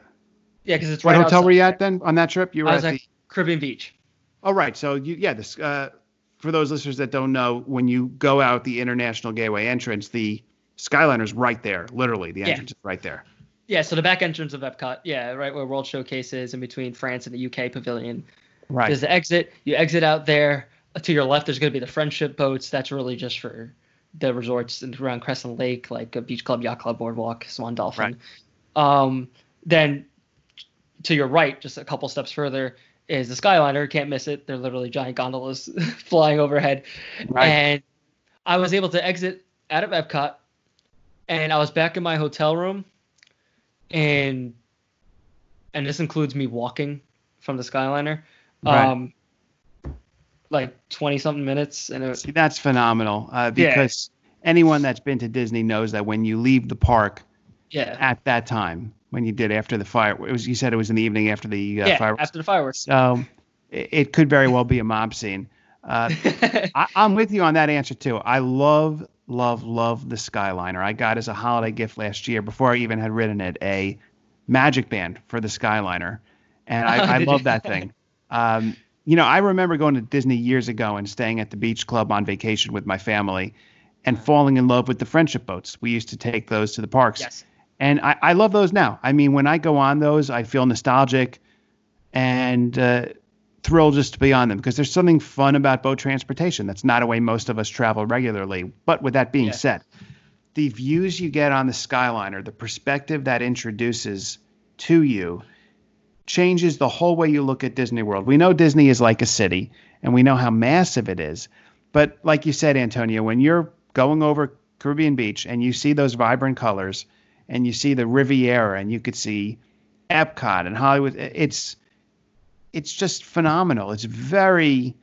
Yeah, because it's right. What hotel were you outside. at then on that trip? You were I was at at the. Caribbean Beach. Oh, right. So you, yeah, this. Uh, for those listeners that don't know, when you go out the International Gateway entrance, the Skyliner's right there. Literally, the Yeah. entrance is right there. Yeah, so the back entrance of Epcot, yeah, right where World Showcase is, in between France and the UK Pavilion. Right. There's the exit. You exit out there. To your left, there's going to be the friendship boats. That's really just for the resorts and around Crescent Lake, like a Beach Club, Yacht Club, Boardwalk, Swan Dolphin. Um, then to your right, just a couple steps further, is the Skyliner. Can't miss it. They're literally giant gondolas flying overhead. Right. And I was able to exit out of Epcot, and I was back in my hotel room, and and this includes me walking from the Skyliner, Right. um, like twenty something minutes, and it, See, that's phenomenal. Uh, Yeah. because anyone that's been to Disney knows that when you leave the park yeah, at that time, when you did after the fire, it was you said it was in the evening after the uh, yeah, fireworks. after the fireworks. So it, it could very well be a mob scene. Uh, I, I'm with you on that answer too. I love, love, love the Skyliner. I got as a holiday gift last year before I even had ridden it a Magic Band for the Skyliner, and I, I love that thing. Um, you know, I remember going to Disney years ago and staying at the beach club on vacation with my family, and falling in love with the friendship boats. We used to take those to the parks. yes. And I, I love those now. I mean, when I go on those, I feel nostalgic and uh, thrilled just to be on them because there's something fun about boat transportation. That's not a way most of us travel regularly. But with that being said, the views you get on the Skyliner, the perspective that introduces to you, changes the whole way you look at Disney World. We know Disney is like a city, and we know how massive it is. But like you said, Antonio, when you're going over Caribbean Beach and you see those vibrant colors, and you see the Riviera, and you could see Epcot and Hollywood, it's it's just phenomenal. It's very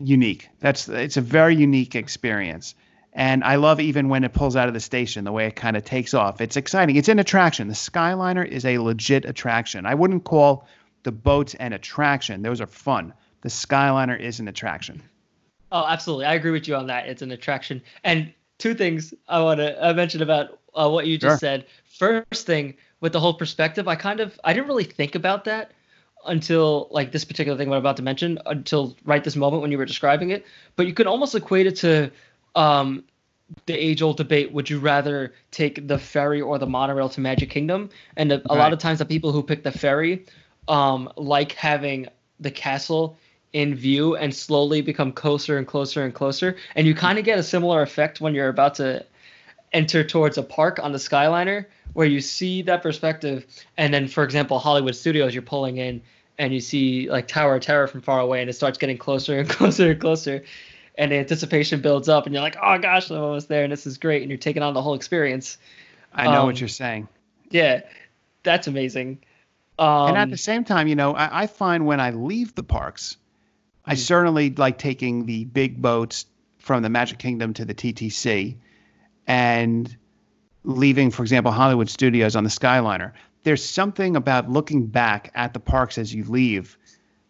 unique. That's it's a very unique experience. And I love even when it pulls out of the station, the way it kind of takes off. It's exciting. It's an attraction. The Skyliner is a legit attraction. I wouldn't call the boats an attraction. Those are fun. The Skyliner is an attraction. Oh, absolutely. I agree with you on that. It's an attraction. And two things I want to mention about uh, what you just Sure. said. First thing, with the whole perspective, I kind of I didn't really think about that until like this particular thing I'm about to mention until right this moment when you were describing it. But you could almost equate it to um, the age old debate would you rather take the ferry or the monorail to Magic Kingdom? And a, a lot of times, the people who pick the ferry um, like having the castle in view and slowly become closer and closer and closer. And you kind of get a similar effect when you're about to enter towards a park on the Skyliner, where you see that perspective. And then, for example, Hollywood Studios, you're pulling in and you see like Tower of Terror from far away, and it starts getting closer and closer and closer. And the anticipation builds up, and you're like, "Oh gosh, I'm almost there, and this is great." And you're taking on the whole experience. I know Um, what you're saying. Yeah, that's amazing. Um, and at the same time, you know, I, I find when I leave the parks, I Mhm. certainly like taking the big boats from the Magic Kingdom to the TTC and leaving, for example, Hollywood Studios on the Skyliner. There's something about looking back at the parks as you leave,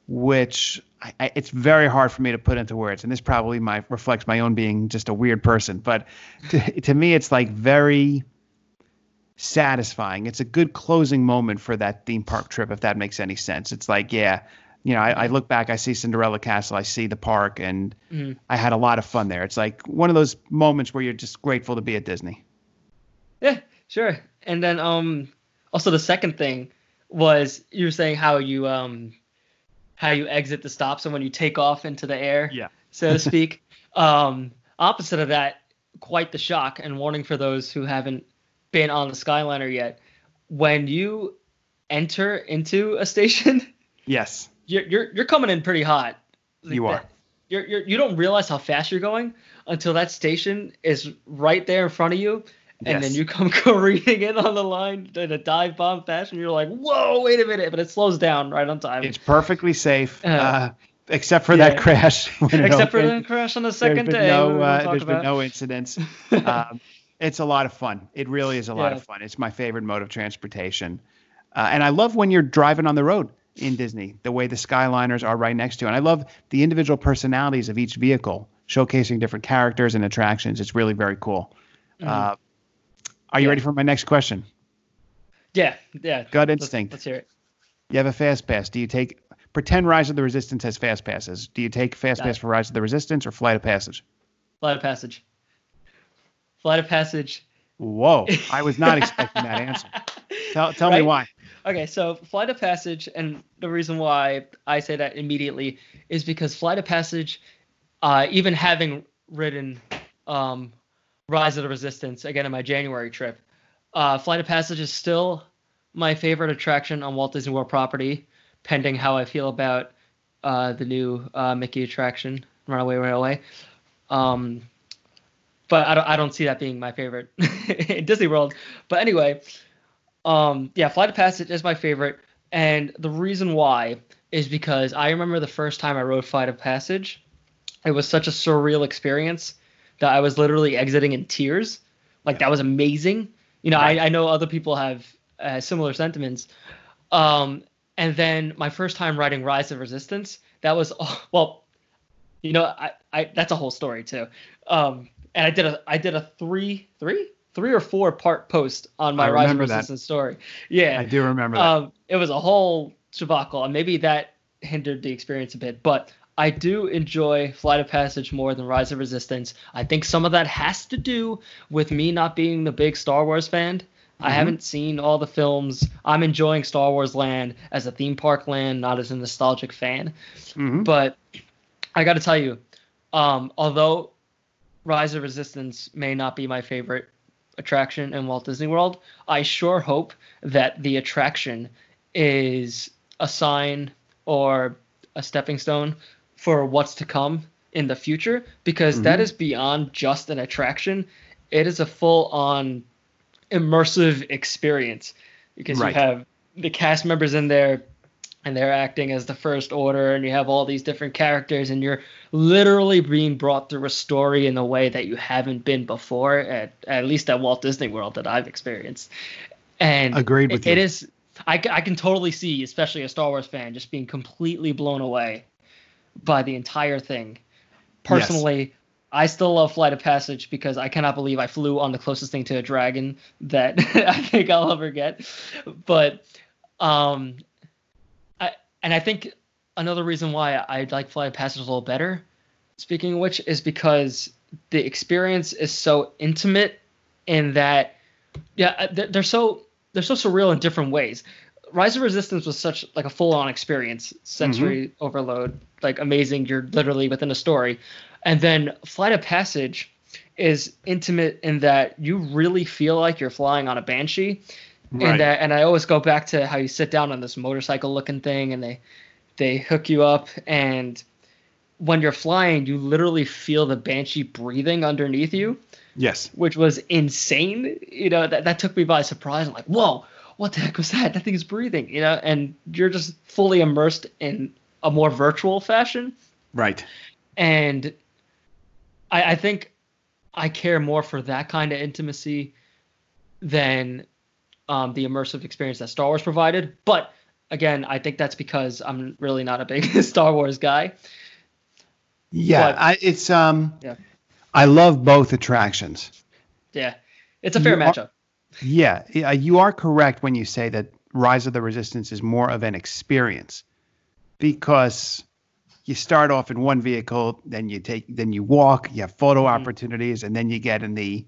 which I, I, it's very hard for me to put into words. And this probably my, reflects my own being just a weird person. But to, to me, it's like very satisfying. It's a good closing moment for that theme park trip, if that makes any sense. It's like, yeah, you know, I, I look back, I see Cinderella Castle, I see the park, and Mhm. I had a lot of fun there. It's like one of those moments where you're just grateful to be at Disney. Yeah, sure. And then um also the second thing was you were saying how you um how you exit the stops and when you take off into the air, Yeah. so to speak. um opposite of that, quite the shock and warning for those who haven't been on the Skyliner yet. When you enter into a station, Yes, you're you're, you're coming in pretty hot. Like You are. that- You're, you're, you don't realize how fast you're going until that station is right there in front of you, and then you come careening in on the line in a dive bomb fashion. You're like, whoa, wait a minute, but it slows down right on time. it's perfectly safe, Uh, uh, except for yeah. that crash. Except for the crash on the second day. no, uh, there's been no incidents. um, it's a lot of fun. It really is a lot Yeah. of fun. It's my favorite mode of transportation, uh, and I love when you're driving on the road in Disney. The way the Skyliners are right next to you, and I love the individual personalities of each vehicle, showcasing different characters and attractions. It's really very cool. Mhm. Are you Yeah. ready for my next question? yeah, yeah. Gut Let's- instinct. Let's, hear it. You have a fast pass. Do you take pretend Rise of the Resistance has fast passes? Do you take fast Got pass it. for Rise of the Resistance or Flight of Passage? Flight of Passage. Flight of Passage. Whoa, I was not expecting that answer. Tell, tell me why. Okay, so Flight of Passage, and the reason why I say that immediately is because Flight of Passage, uh, even having ridden um, Rise of the Resistance again in my January trip, uh, Flight of Passage is still my favorite attraction on Walt Disney World property, pending how I feel about uh, the new uh, Mickey attraction, Runaway Railway. Um, but I don't, I don't see that being my favorite in Disney World. But anyway, um, yeah, Flight of Passage is my favorite, and the reason why is because I remember the first time I rode Flight of Passage, it was such a surreal experience that I was literally exiting in tears. Like that was amazing. You know. I, I know other people have uh, similar sentiments. Um, and then my first time riding Rise of Resistance, that was well, you know, I, I that's a whole story too. Um, and I did a I did a three three three or four part post on my Rise of remember that. Resistance story. Yeah, I do remember that. um, it was a whole debacle, and maybe that hindered the experience a bit. But I do enjoy Flight of Passage more than Rise of Resistance. I think some of that has to do with me not being the big Star Wars fan. I Mhm. haven't seen all the films. I'm enjoying Star Wars Land as a theme park land, not as a nostalgic fan. Mhm. But I got to tell you, um, although Rise of Resistance may not be my favorite attraction in Walt Disney World, I sure hope that the attraction is a sign or a stepping stone for what's to come in the future because that Mhm. is beyond just an attraction. It is a full on immersive experience because Right. you have the cast members in there and they're acting as the first order and you have all these different characters and you're literally being brought through a story in a way that you haven't been before at at least at Walt Disney World that I've experienced. And Agreed with it, it you. is I, I can totally see especially a Star Wars fan just being completely blown away by the entire thing. Personally, I still love Flight of Passage because I cannot believe I flew on the closest thing to a dragon that I think I'll ever get. But um I and I think another reason why I like Flight of Passage a little better, speaking of which, is because the experience is so intimate in that yeah uh, they're, they're so they're so surreal in different ways. Rise of resistance was such like a full-on experience. Sensory overload like amazing you're literally within a story and then flight of passage is intimate in that you really feel like you're flying on a banshee Right. and that and i always go back to how you sit down on this motorcycle looking thing and they they hook you up and when you're flying you literally feel the banshee breathing underneath you Yes. which was insane. You know, that, that took me by surprise. I'm like, whoa, what the heck was that? That thing is breathing, you know, and you're just fully immersed in a more virtual fashion. Right. And I, I think I care more for that kind of intimacy than um, the immersive experience that Star Wars provided. But again, I think that's because I'm really not a big Star Wars guy. Yeah. But- I, it's um. Yeah. I love both attractions. Yeah, it's a fair You matchup. Yeah, yeah, you are correct when you say that Rise of the Resistance is more of an experience because you start off in one vehicle, then you take, then you walk, you have photo Mhm. opportunities, and then you get in the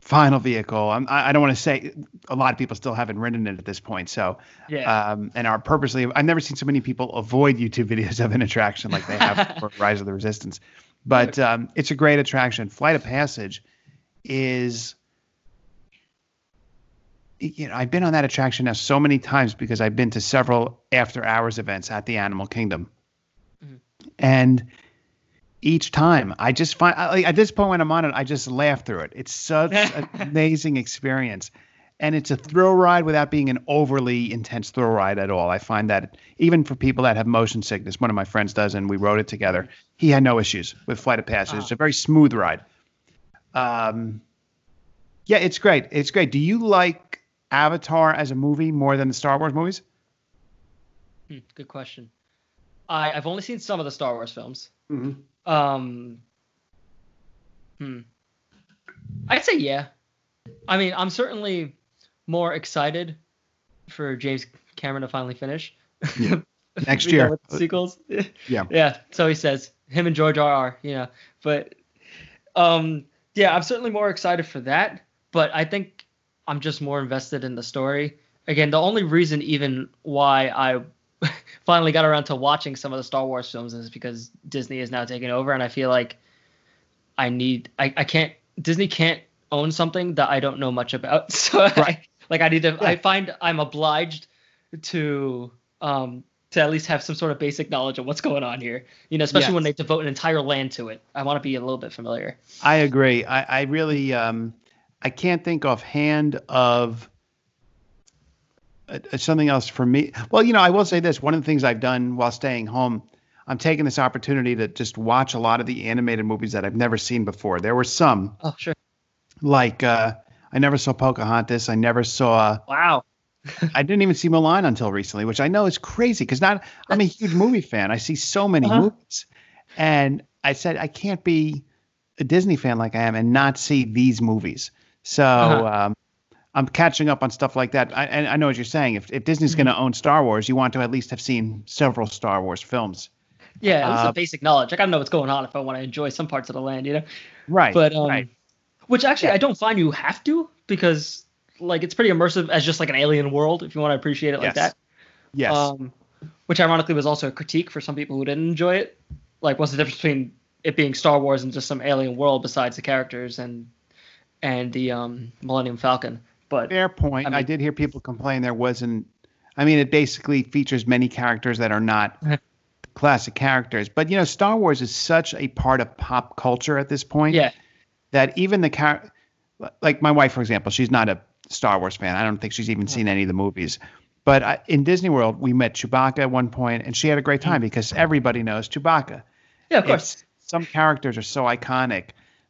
final vehicle. I'm, I I don't want to say a lot of people still haven't ridden it at this point, so Yeah. um, and are purposely. I've never seen so many people avoid YouTube videos of an attraction like they have for Rise of the Resistance, but um, it's a great attraction. Flight of Passage is, you know, I've been on that attraction now so many times because I've been to several after hours events at the Animal Kingdom, Mhm. and each time I just find I- at this point when I'm on it, I just laugh through it. It's such an amazing experience and it's a thrill ride without being an overly intense thrill ride at all. I find that even for people that have motion sickness, one of my friends does, and we rode it together. He had no issues with Flight of Passage. It's a very smooth ride. Um, yeah, it's great. It's great. Do you like Avatar as a movie more than the Star Wars movies? Hmm, good question. I, I've only seen some of the Star Wars films. Mm-hmm. Um, hmm. I'd say yeah. I mean, I'm certainly more excited for James Cameron to finally finish. Yeah. Next year. sequels. Yeah. Yeah. So he says him and George R. R. You know, but um, yeah, I'm certainly more excited for that. But I think I'm just more invested in the story. Again, the only reason even why I finally got around to watching some of the Star Wars films is because Disney is now taking over, and I feel like I need I, I can't Disney can't own something that I don't know much about. So I, Right. like I need to I find I'm obliged to um to at least have some sort of basic knowledge of what's going on here. You know, especially when they devote an entire land to it. I want to be a little bit familiar. I agree. I, I really um, I can't think offhand of uh, uh, something else for me. Well, you know, I will say this: one of the things I've done while staying home, I'm taking this opportunity to just watch a lot of the animated movies that I've never seen before. There were some Oh, sure. like uh, I never saw Pocahontas. I never saw. Wow. I didn't even see Mulan until recently, which I know is crazy because not. I'm a huge movie fan. I see so many Uh-huh. movies, and I said I can't be a Disney fan like I am and not see these movies. So Uh-huh. um, I'm catching up on stuff like that. I, and I know what you're saying. If if Disney's Mm-hmm. going to own Star Wars, you want to at least have seen several Star Wars films. Yeah, Uh, a basic knowledge. I gotta know what's going on if I want to enjoy some parts of the land, you know. Right. But um, right. which actually Yeah. I don't find you have to because like it's pretty immersive as just like an alien world if you want to appreciate it like Yes. that. Yes. Um, which ironically was also a critique for some people who didn't enjoy it. Like, what's the difference between it being Star Wars and just some alien world besides the characters and and the um, Millennium Falcon? But Fair point. I I, did hear people complain there wasn't. I mean, it basically features many characters that are not classic characters. But you know, Star Wars is such a part of pop culture at this point yeah, that even the char- like my wife, for example, she's not a Star Wars fan. I don't think she's even seen any of the movies. But I, in Disney World, we met Chewbacca at one point, and she had a great time because everybody knows Chewbacca. yeah, of course. It's- some characters are so iconic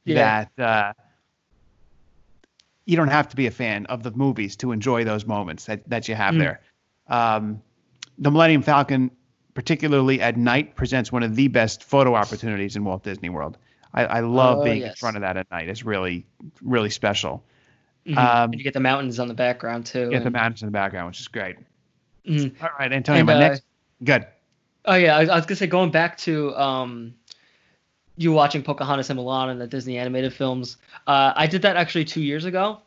Yeah. that uh, you don't have to be a fan of the movies to enjoy those moments that, that you have Mm. there. Um, the Millennium Falcon, particularly at night, presents one of the best photo opportunities in Walt Disney World. I, I love Oh, being in front of that at night. It's really, really special. Mhm. um, and you get the mountains on the background too. You Get the mountains in the background, which is great. Mhm. All right, Antonio, And, my uh, next. Good. Oh yeah, I, I was gonna say going back to um, you watching Pocahontas and Mulan and the Disney animated films. Uh, I did that actually two years ago.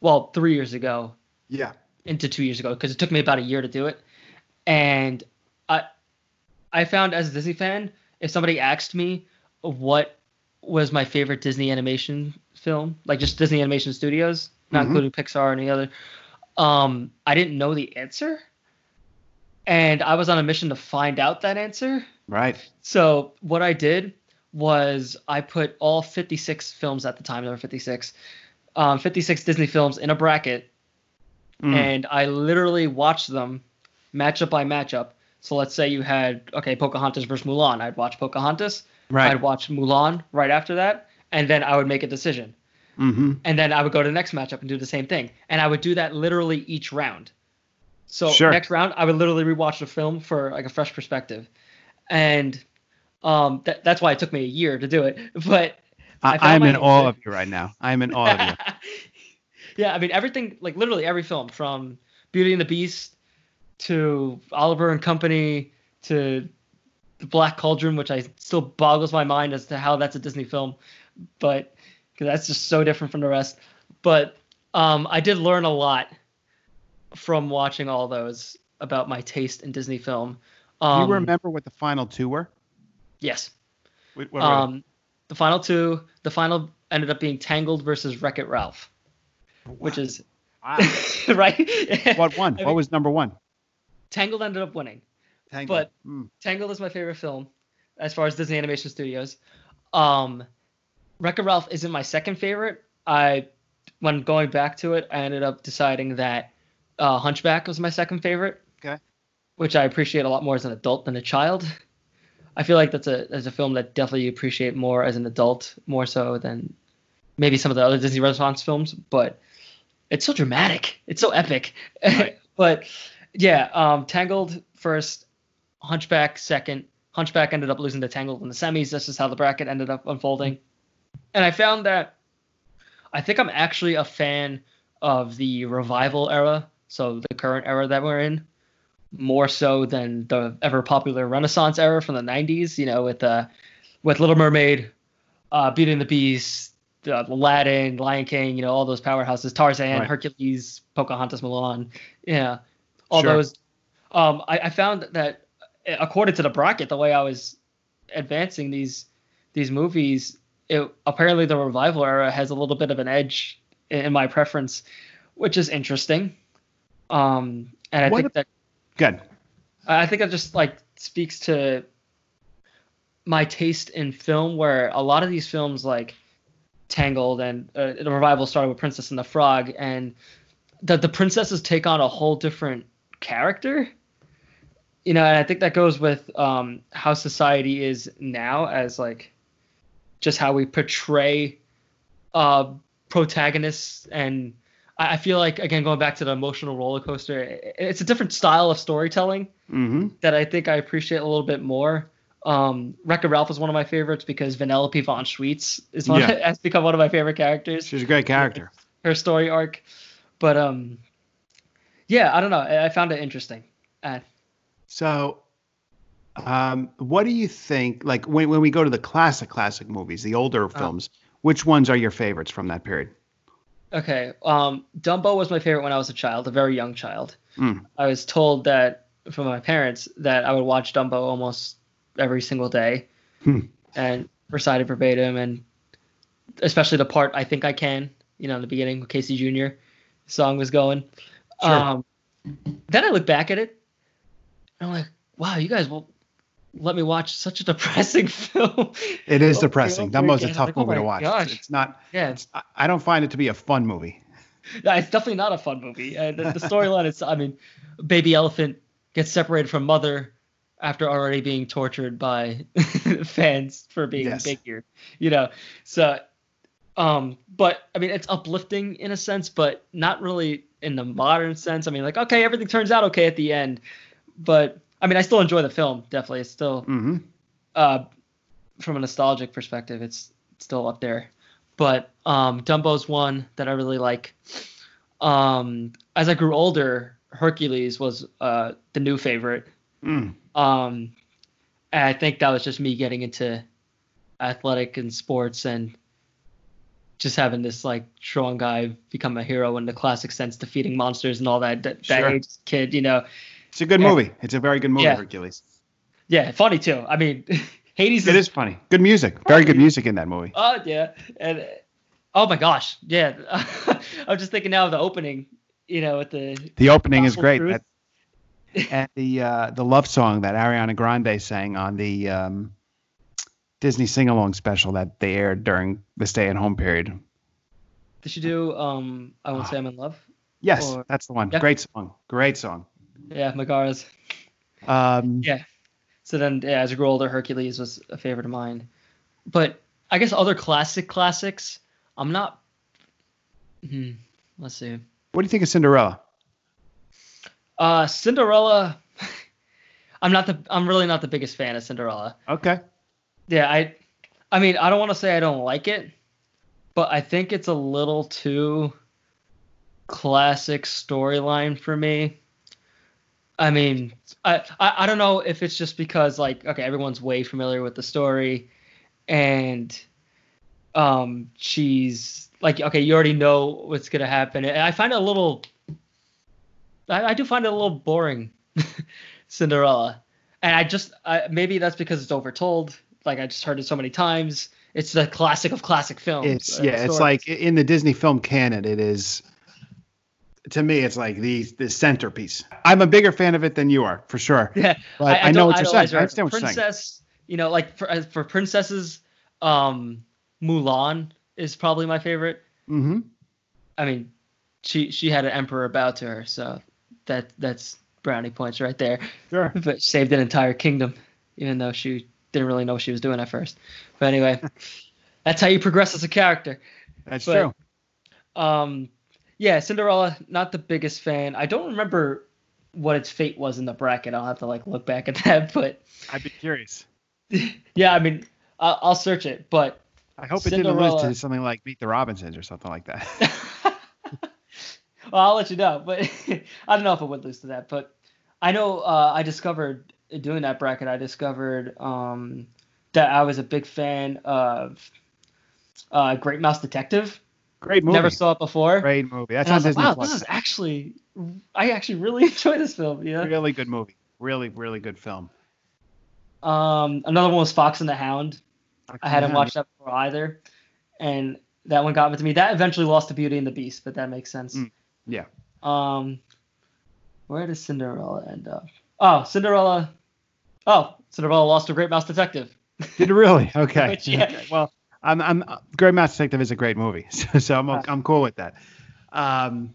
Well, three years ago Yeah. into two years ago because it took me about a year to do it. And I I found as a Disney fan, if somebody asked me what was my favorite Disney animation film, like just Disney Animation Studios, not Mhm. including Pixar or any other, um, I didn't know the answer. And I was on a mission to find out that answer. Right. So what I did was I put all 56 films at the time, there were 56, um, 56 Disney films in a bracket, Mm. and I literally watched them matchup by matchup. So let's say you had okay Pocahontas versus Mulan, I'd watch Pocahontas, right. I'd watch Mulan right after that, and then I would make a decision, mm-hmm. and then I would go to the next matchup and do the same thing, and I would do that literally each round. So Sure. next round, I would literally rewatch the film for like a fresh perspective, and um, that, that's why it took me a year to do it. But I, my in awe of you right now. I'm in awe of you. yeah, I mean everything, like literally every film, from Beauty and the Beast to Oliver and Company to The Black Cauldron, which I still boggles my mind as to how that's a Disney film, but 'cause that's just so different from the rest. But um, I did learn a lot from watching all those about my taste in Disney film. Do Um, you remember what the final two were? Yes. What, what? Um, the final two, the final ended up being Tangled versus Wreck It Ralph, which is Wow. right. what one? I what was number one? Tangled ended up winning. Tangled. but- Mm. Tangled is my favorite film as far as Disney Animation Studios. Um, Wreck It Ralph isn't my second favorite. I, when going back to it, I ended up deciding that uh, Hunchback was my second favorite. Okay. Which I appreciate a lot more as an adult than a child. I feel like that's a that's a film that definitely you appreciate more as an adult, more so than maybe some of the other Disney Renaissance films. But it's so dramatic. It's so epic. Right. but yeah, um, Tangled first, Hunchback second. Hunchback ended up losing to Tangled in the semis. This is how the bracket ended up unfolding. And I found that I think I'm actually a fan of the revival era, so the current era that we're in, more so than the ever popular Renaissance era from the 90s. You know, with uh, with Little Mermaid, uh, Beauty and the Beast, uh, Aladdin, Lion King. You know, all those powerhouses, Tarzan, Right. Hercules, Pocahontas, Mulan. Yeah, all Sure. those. Um, I, I found that uh, according to the bracket, the way I was advancing these these movies, it apparently the revival era has a little bit of an edge in, in my preference, which is interesting. Um, and I What think that Good. I think that just like speaks to my taste in film, where a lot of these films like Tangled and uh, the revival started with Princess and the Frog, and that the princesses take on a whole different character. You know, and I think that goes with um, how society is now, as like just how we portray uh, protagonists and I feel like again going back to the emotional roller coaster, it's a different style of storytelling Mm-hmm. that I think I appreciate a little bit more. Um, Wreck-It Ralph is one of my favorites because Vanellope von Schweetz is one Yeah. has become one of my favorite characters. She's a great character. Her story arc, but um, yeah, I don't know. I I found it interesting. Uh, So, um, what do you think? Like when, when we go to the classic classic movies, the older films, which ones are your favorites from that period? Okay, um, Dumbo was my favorite when I was a child, a very young child. Mm. I was told that from my parents that I would watch Dumbo almost every single day Hmm. and recite it verbatim, and especially the part "I think I can," you know, in the beginning, Casey Jr. song was going. Sure. Um, then I look back at it, and I'm like, wow, you guys will let me watch such a depressing film. It is over depressing. Dumbo's a tough Like, oh movie to watch. gosh. It's not. yeah, It's, I- I don't find it to be a fun movie. Yeah, it's definitely not a fun movie. Uh, the, the storyline is, I mean, baby elephant gets separated from mother after already being tortured by fans for being Yes. big here, you know. So, um, but I mean, it's uplifting in a sense, but not really in the modern sense. I mean, like, okay, everything turns out okay at the end, but I mean, I still enjoy the film. Definitely, it's still hmm uh, from a nostalgic perspective, it's still up there. But um, Dumbo's one that I really like. Um, as I grew older, Hercules was uh, the new favorite. Mm. Um, and I think that was just me getting into athletic and sports and just having this like strong guy become a hero in the classic sense, defeating monsters and all that. That, Sure. that age kid, you know. It's a good Yeah. movie. It's a very good movie, Yeah. Hercules. Yeah, funny too. I mean, Hades It is funny. Good music. Very good music in that movie. Oh yeah, and oh my gosh, yeah. I'm just thinking now of the opening. You know, with the The opening is great. That, and the uh, the love song that Ariana Grande sang on the um, Disney sing along special that they aired during the stay at home period. did she do? Um, I won't say I'm in love. Yes, Or- that's the one. Yeah. Great song. Great song. Yeah, Megara's. Um, Yeah. So then, yeah, as I grew older, Hercules was a favorite of mine. But I guess other classic classics, I'm not. Hmm, let's see. What do you think of Cinderella? Uh, Cinderella. I'm not the. I'm really not the biggest fan of Cinderella. Okay. Yeah, I I mean, I don't want to say I don't like it, but I think it's a little too classic storyline for me. I mean, I, I I don't know if it's just because like okay, everyone's way familiar with the story and um she's like okay, you already know what's going to happen. And I find it a little I, I do find it a little boring Cinderella. And I just I, maybe that's because it's overtold. Like I just heard it so many times. It's the classic of classic films. It's uh, yeah. It's like in the Disney film canon, it is. To me, it's like the the centerpiece. I'm a bigger fan of it than you are, for sure. yeah. But I, know don't what you're saying. I understand what you're saying. Princess, you know, like for for princesses, um, Mulan is probably my favorite. Mm-hmm. I mean, she she had an emperor bow to her, so that that's brownie points right there. Sure. But saved an entire kingdom, even though she didn't really know what she was doing at first. But anyway, that's how you progress as a character. That's But- true. Um, yeah, Cinderella, not the biggest fan. I don't remember what its fate was in the bracket. I'll have to like look back at that. But I'd be curious. yeah, I mean, I'll, I'll search it. But I hope it didn't lose to something like Meet the Robinsons or something like that. well, I'll let you know. But I don't know if it would lose to that. But I know uh, I discovered doing that bracket. I discovered um, that I was a big fan of uh, Great Mouse Detective. Great movie. Never saw it before. Great movie. That's and on was like, wow, Plus. this is actually, I actually really enjoy this film. Yeah. really good movie. Really, really good film. Um, another one was Fox and the Hound. I hadn't watched that before either, and that one got to me. That eventually lost to Beauty and the Beast, but that makes sense. Mm, yeah. Um, where does Cinderella end up? Oh, Cinderella. Oh, Cinderella lost to Great Mouse Detective. Did it really? Okay. Which, yeah. Okay. Well, I'm, I'm, Great Mouse Detective is a great movie, so, so I'm. I'm cool with that. Um,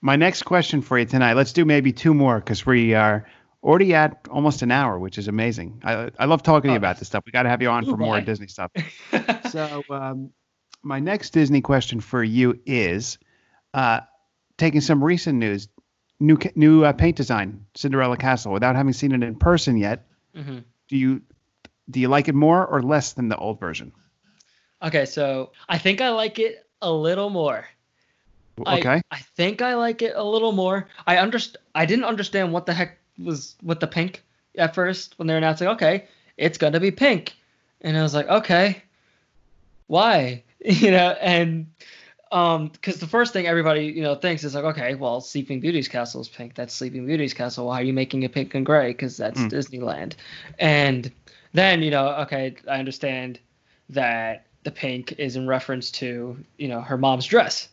my next question for you tonight. Let's do maybe two more because we are already at almost an hour, which is amazing. I, I love talking to you Oh. about this stuff. We got to have you on for more. Disney stuff. so um, my next Disney question for you is uh, taking some recent news, new new uh, paint design, Cinderella Castle. Without having seen it in person yet, hmm do you do you like it more or less than the old version? Okay, so I think I like it a little more. I- Okay, I, think I like it a little more. I underst- I didn't understand what the heck was with the pink at first when they were announcing, okay, it's gonna be pink, and I was like, okay, why? You know, and um, because the first thing everybody you know thinks is like, okay, well, Sleeping Beauty's castle is pink. That's Sleeping Beauty's castle. Why are you making it pink and gray? Because that's Mm. Disneyland. And then you know, okay, I understand that the pink is in reference to you know her mom's dress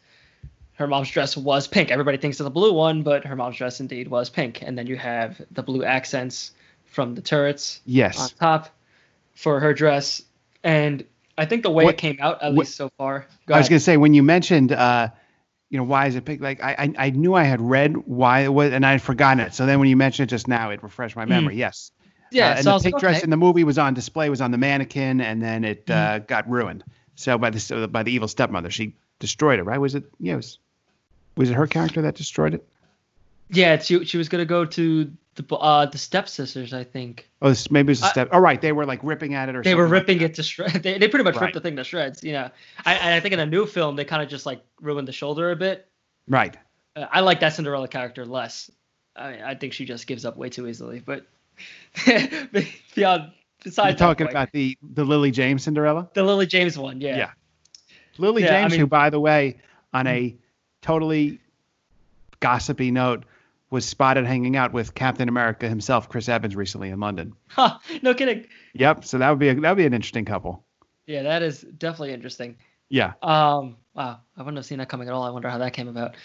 her mom's dress was pink. Everybody thinks it's a blue one, but her mom's dress indeed was pink. And then you have the blue accents from the turrets on yes. top for her dress. And I think the way What- it came out, at what- least so far. Go I was ahead. gonna say when you mentioned, uh, you know, why is it pink? Like I, I I knew I had read why it was, and I had forgotten it. So then when you mentioned it just now, it refreshed my memory. Yes. Yeah, Uh, and so the pink like, dress okay. in the movie was on display, was on the mannequin, and then it uh, Mm-hmm. got ruined. So by the by the evil stepmother, she destroyed it. Right? Was it? Yeah. It was, was it her character that destroyed it? yeah, she, she was going to go to the uh, the stepsisters, I think. Oh, this, maybe it was a I- step. Oh, right. They were like ripping at it, or They were like ripping that. it to shreds. They, they pretty much Right. ripped the thing to shreds, you know. I, and I think in a new film, they kind of just like ruined the shoulder a bit. Right. Uh, I like that Cinderella character less. I mean, I think she just gives up way too easily. But beyond besides You're talking about the the Lily James Cinderella. the Lily James one. Yeah. Yeah. Lily Yeah, I James, mean- who, by the way, on a totally gossipy note, was spotted hanging out with Captain America himself, Chris Evans, recently in London. Huh, no kidding. Yep. So that would be a, that would be an interesting couple. Yeah, that is definitely interesting. Yeah. Um, wow, I wouldn't have seen that coming at all. I wonder how that came about.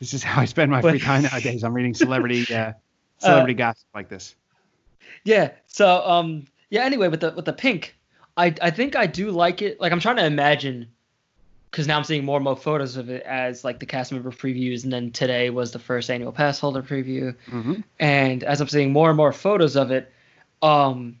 This is how I spend my But- free time nowadays. I'm reading celebrity uh, celebrity gossip like this. Yeah. So um yeah. Anyway, with the with the pink, I I think I do like it. Like I'm trying to imagine, because now I'm seeing more and more photos of it as like the cast member previews, and then today was the first annual pass holder preview, hmm and as I'm seeing more and more photos of it, um,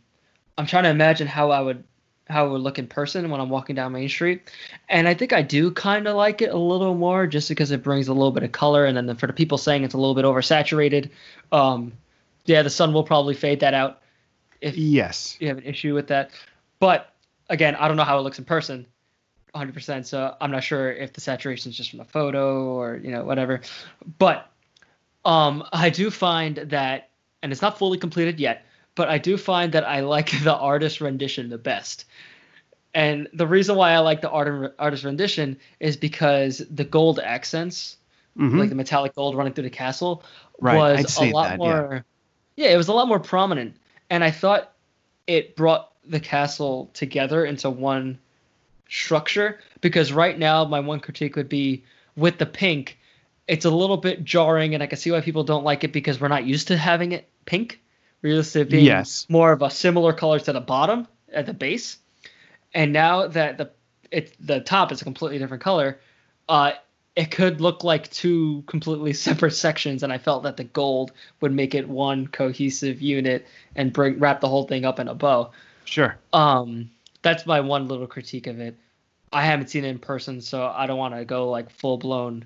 I'm trying to imagine how I would how it would look in person when I'm walking down Main Street, and I think I do kind of like it a little more just because it brings a little bit of color, and then for the people saying it's a little bit oversaturated, um, yeah, the sun will probably fade that out if Yes. you have an issue with that. But again, I don't know how it looks in person, 100%. So I'm not sure if the saturation is just from the photo or you know whatever. But um, I do find that, and it's not fully completed yet, but I do find that I like the artist rendition the best. And the reason why I like the art artist rendition is because the gold accents, Mhm. like the metallic gold running through the castle, Right, was I'd a lot that, yeah. Yeah. it was a lot more prominent, and I thought it brought the castle together into one structure. Because right now, my one critique would be with the pink, it's a little bit jarring, and I can see why people don't like it because we're not used to having it pink. We're used to being Yes. more of a similar color to the bottom at the base, and now that the it the top is a completely different color, uh, it could look like two completely separate sections, and I felt that the gold would make it one cohesive unit and bring wrap the whole thing up in a bow. Sure. Um, that's my one little critique of it. I haven't seen it in person, so I don't want to go like full blown.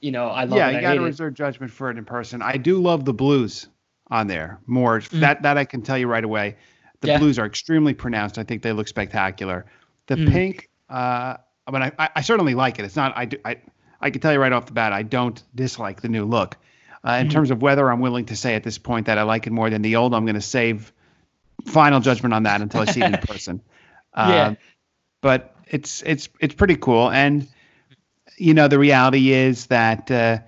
You know, I love yeah, it. you I got to hate it. reserve judgment for it in person. I do love the blues on there more. That that I can tell you right away. The Mm. Yeah. blues are extremely pronounced. I think they look spectacular. The Mm. pink, uh, I mean, I, I, I certainly like it. It's not. I do. I I can tell you right off the bat. I don't dislike the new look. Uh, in Mhm. terms of whether I'm willing to say at this point that I like it more than the old, I'm going to save final judgment on that until I see it in person. Yeah. Uh, but it's it's it's pretty cool, and you know the reality is that uh,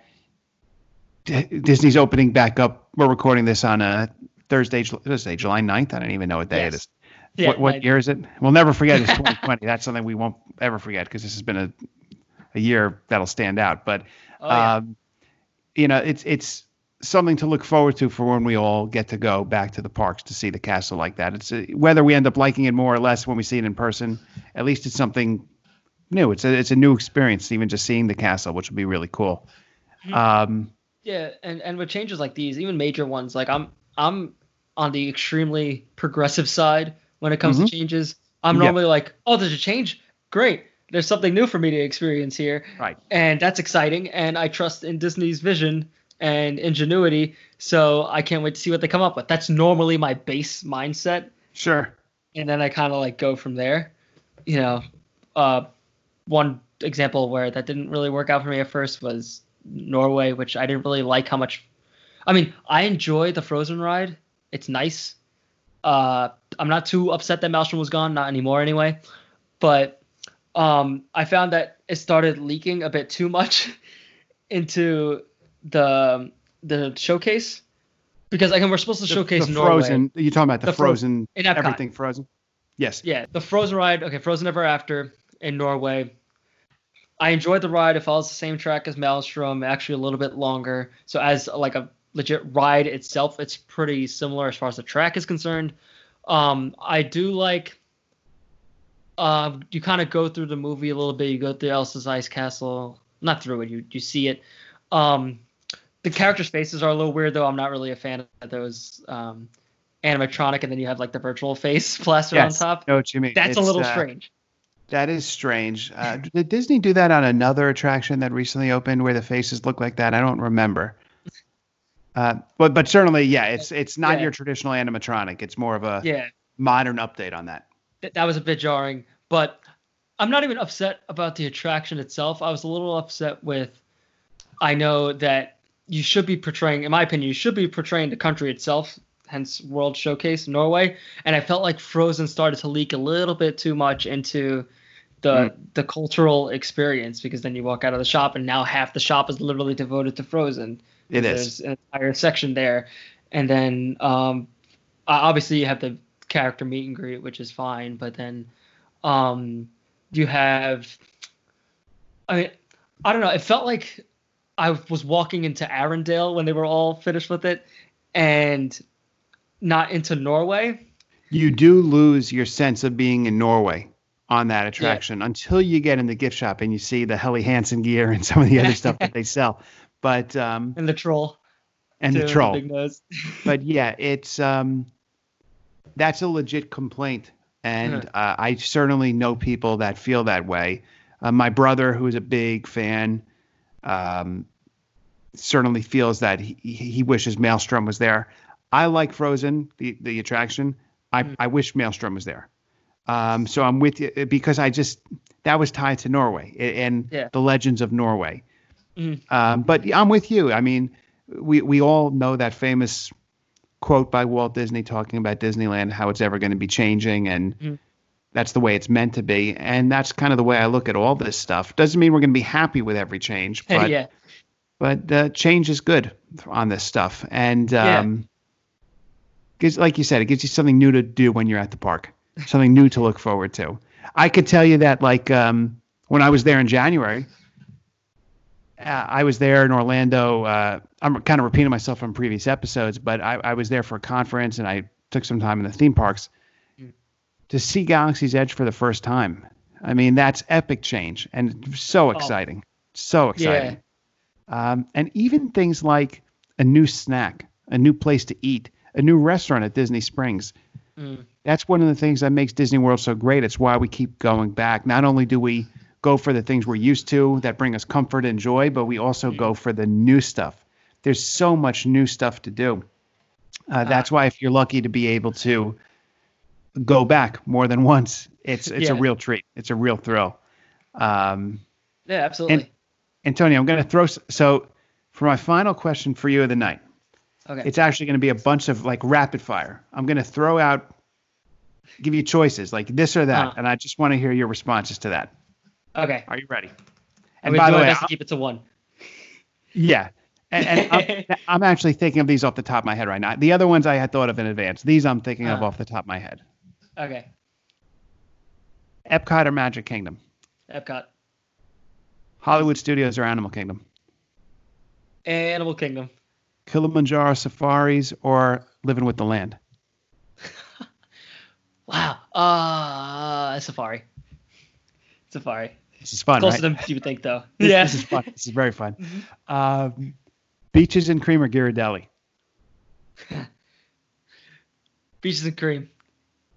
D- Disney's opening back up. We're recording this on a Thursday, Thursday, July 9th. I don't even know what day it Yes. is. Yeah, what what year is it? We'll never forget it's 2020. That's something we won't ever forget because this has been a a year that'll stand out. But Oh, yeah. um, you know, it's it's something to look forward to for when we all get to go back to the parks to see the castle like that. It's a, whether we end up liking it more or less when we see it in person. At least it's something new. It's a it's a new experience, even just seeing the castle, which would be really cool. Mhm. Um, Yeah, and and with changes like these, even major ones, like I'm I'm on the extremely progressive side when it comes Mhm. to changes. I'm normally like, oh, there's a change, great. There's something new for me to experience here, right. and that's exciting. And I trust in Disney's vision and ingenuity, so I can't wait to see what they come up with. That's normally my base mindset, Sure. and then I kind of like go from there. You know, uh, one example where that didn't really work out for me at first was Norway, which I didn't really like how much. I mean, I enjoy the Frozen ride. It's nice. Uh, I'm not too upset that Maelstrom was gone, not anymore anyway. But um, I found that it started leaking a bit too much into the the showcase because like we're supposed to The- showcase the Norway. frozen. You're talking about the, The Fro- frozen. in everything frozen. Yes. Yeah, the Frozen ride. Okay, Frozen Ever After in Norway. I enjoyed the ride. It follows the same track as Maelstrom, actually a little bit longer. So as like a legit ride itself, it's pretty similar as far as the track is concerned. Um, I do like. Um, you kind of go through the movie a little bit. You go through Elsa's ice castle. Not through it. You you see it. Um, the characters' faces are a little weird though. I'm not really a fan of those. Um, animatronic, and then you have like the virtual face plastered Yes. on top. Know what you mean? That's a little uh, strange. That is strange. Uh, did Disney do that on another attraction that recently opened where the faces look like that? I don't remember. Uh, but but certainly, yeah, it's it's not Yeah. your traditional animatronic. It's more of a Yeah, modern update on that. Th- that was a bit jarring, but I'm not even upset about the attraction itself. I was a little upset with. I know that you should be portraying, in my opinion, you should be portraying the country itself hence World Showcase Norway, and I felt like Frozen started to leak a little bit too much into the Mm. the cultural experience because then you walk out of the shop and now half the shop is literally devoted to Frozen. It is. There's an entire section there, and then um, obviously you have the character meet and greet, which is fine, but then um, you have, I mean, I don't know. It felt like I was walking into Arendelle when they were all finished with it, and not into Norway. You do lose your sense of being in Norway on that attraction until you get in the gift shop and you see the Helly Hansen gear and some of the other stuff that they sell. But um, And the troll. and too, the troll. nose. but yeah, it's um, that's a legit complaint, and Mhm. uh, I certainly know people that feel that way. Uh, my brother, who is a big fan, um, certainly feels that he, he wishes Maelstrom was there. I like Frozen, the the attraction. I, Mhm. I wish Maelstrom was there. Um, so I'm with you because I just that was tied to Norway and Yeah. the legends of Norway. Mhm. Um, but I'm with you. I mean, we we all know that famous quote by Walt Disney talking about Disneyland, how it's ever going to be changing, and Mhm. that's the way it's meant to be. And that's kind of the way I look at all this stuff. Doesn't mean we're going to be happy with every change, but yeah. but uh, change is good on this stuff. And Yeah. um, gives, like you said, it gives you something new to do when you're at the park, something new to look forward to. I could tell you that, like um, when I was there in January, I was there in Orlando. Uh, I'm kind of repeating myself from previous episodes, but I, I was there for a conference and I took some time in the theme parks Mm. to see Galaxy's Edge for the first time. I mean, that's epic change and so exciting, so exciting. Um, and even things like a new snack, a new place to eat, a new restaurant at Disney Springs. Mm. That's one of the things that makes Disney World so great. It's why we keep going back. Not only do we go for the things we're used to that bring us comfort and joy, but we also go for the new stuff. There's so much new stuff to do. Uh, that's why if you're lucky to be able to go back more than once, it's it's a real treat. It's a real thrill. Um, Yeah, absolutely. And, Antonio, I'm going to throw so for my final question for you of the night. okay. It's actually going to be a bunch of like rapid fire. I'm going to throw out, give you choices like this or that, Uh. and I just want to hear your responses to that. Okay. Are you ready? I'm And by the my way, best I- to keep it to one. yeah, and, and I'm, I'm actually thinking of these off the top of my head right now. The other ones I had thought of in advance. These I'm thinking of Uh. off the top of my head. Okay. Epcot or Magic Kingdom, Epcot. Hollywood Studios or Animal Kingdom, Animal Kingdom. Kilimanjaro Safaris or Living with the Land. Wow. Uh Safari. Safari. This is fun, Closer right? than you would think though. This, yeah. this is fun. This is very fun. Mhm. Um, beaches and cream or Ghirardelli? Beaches and cream.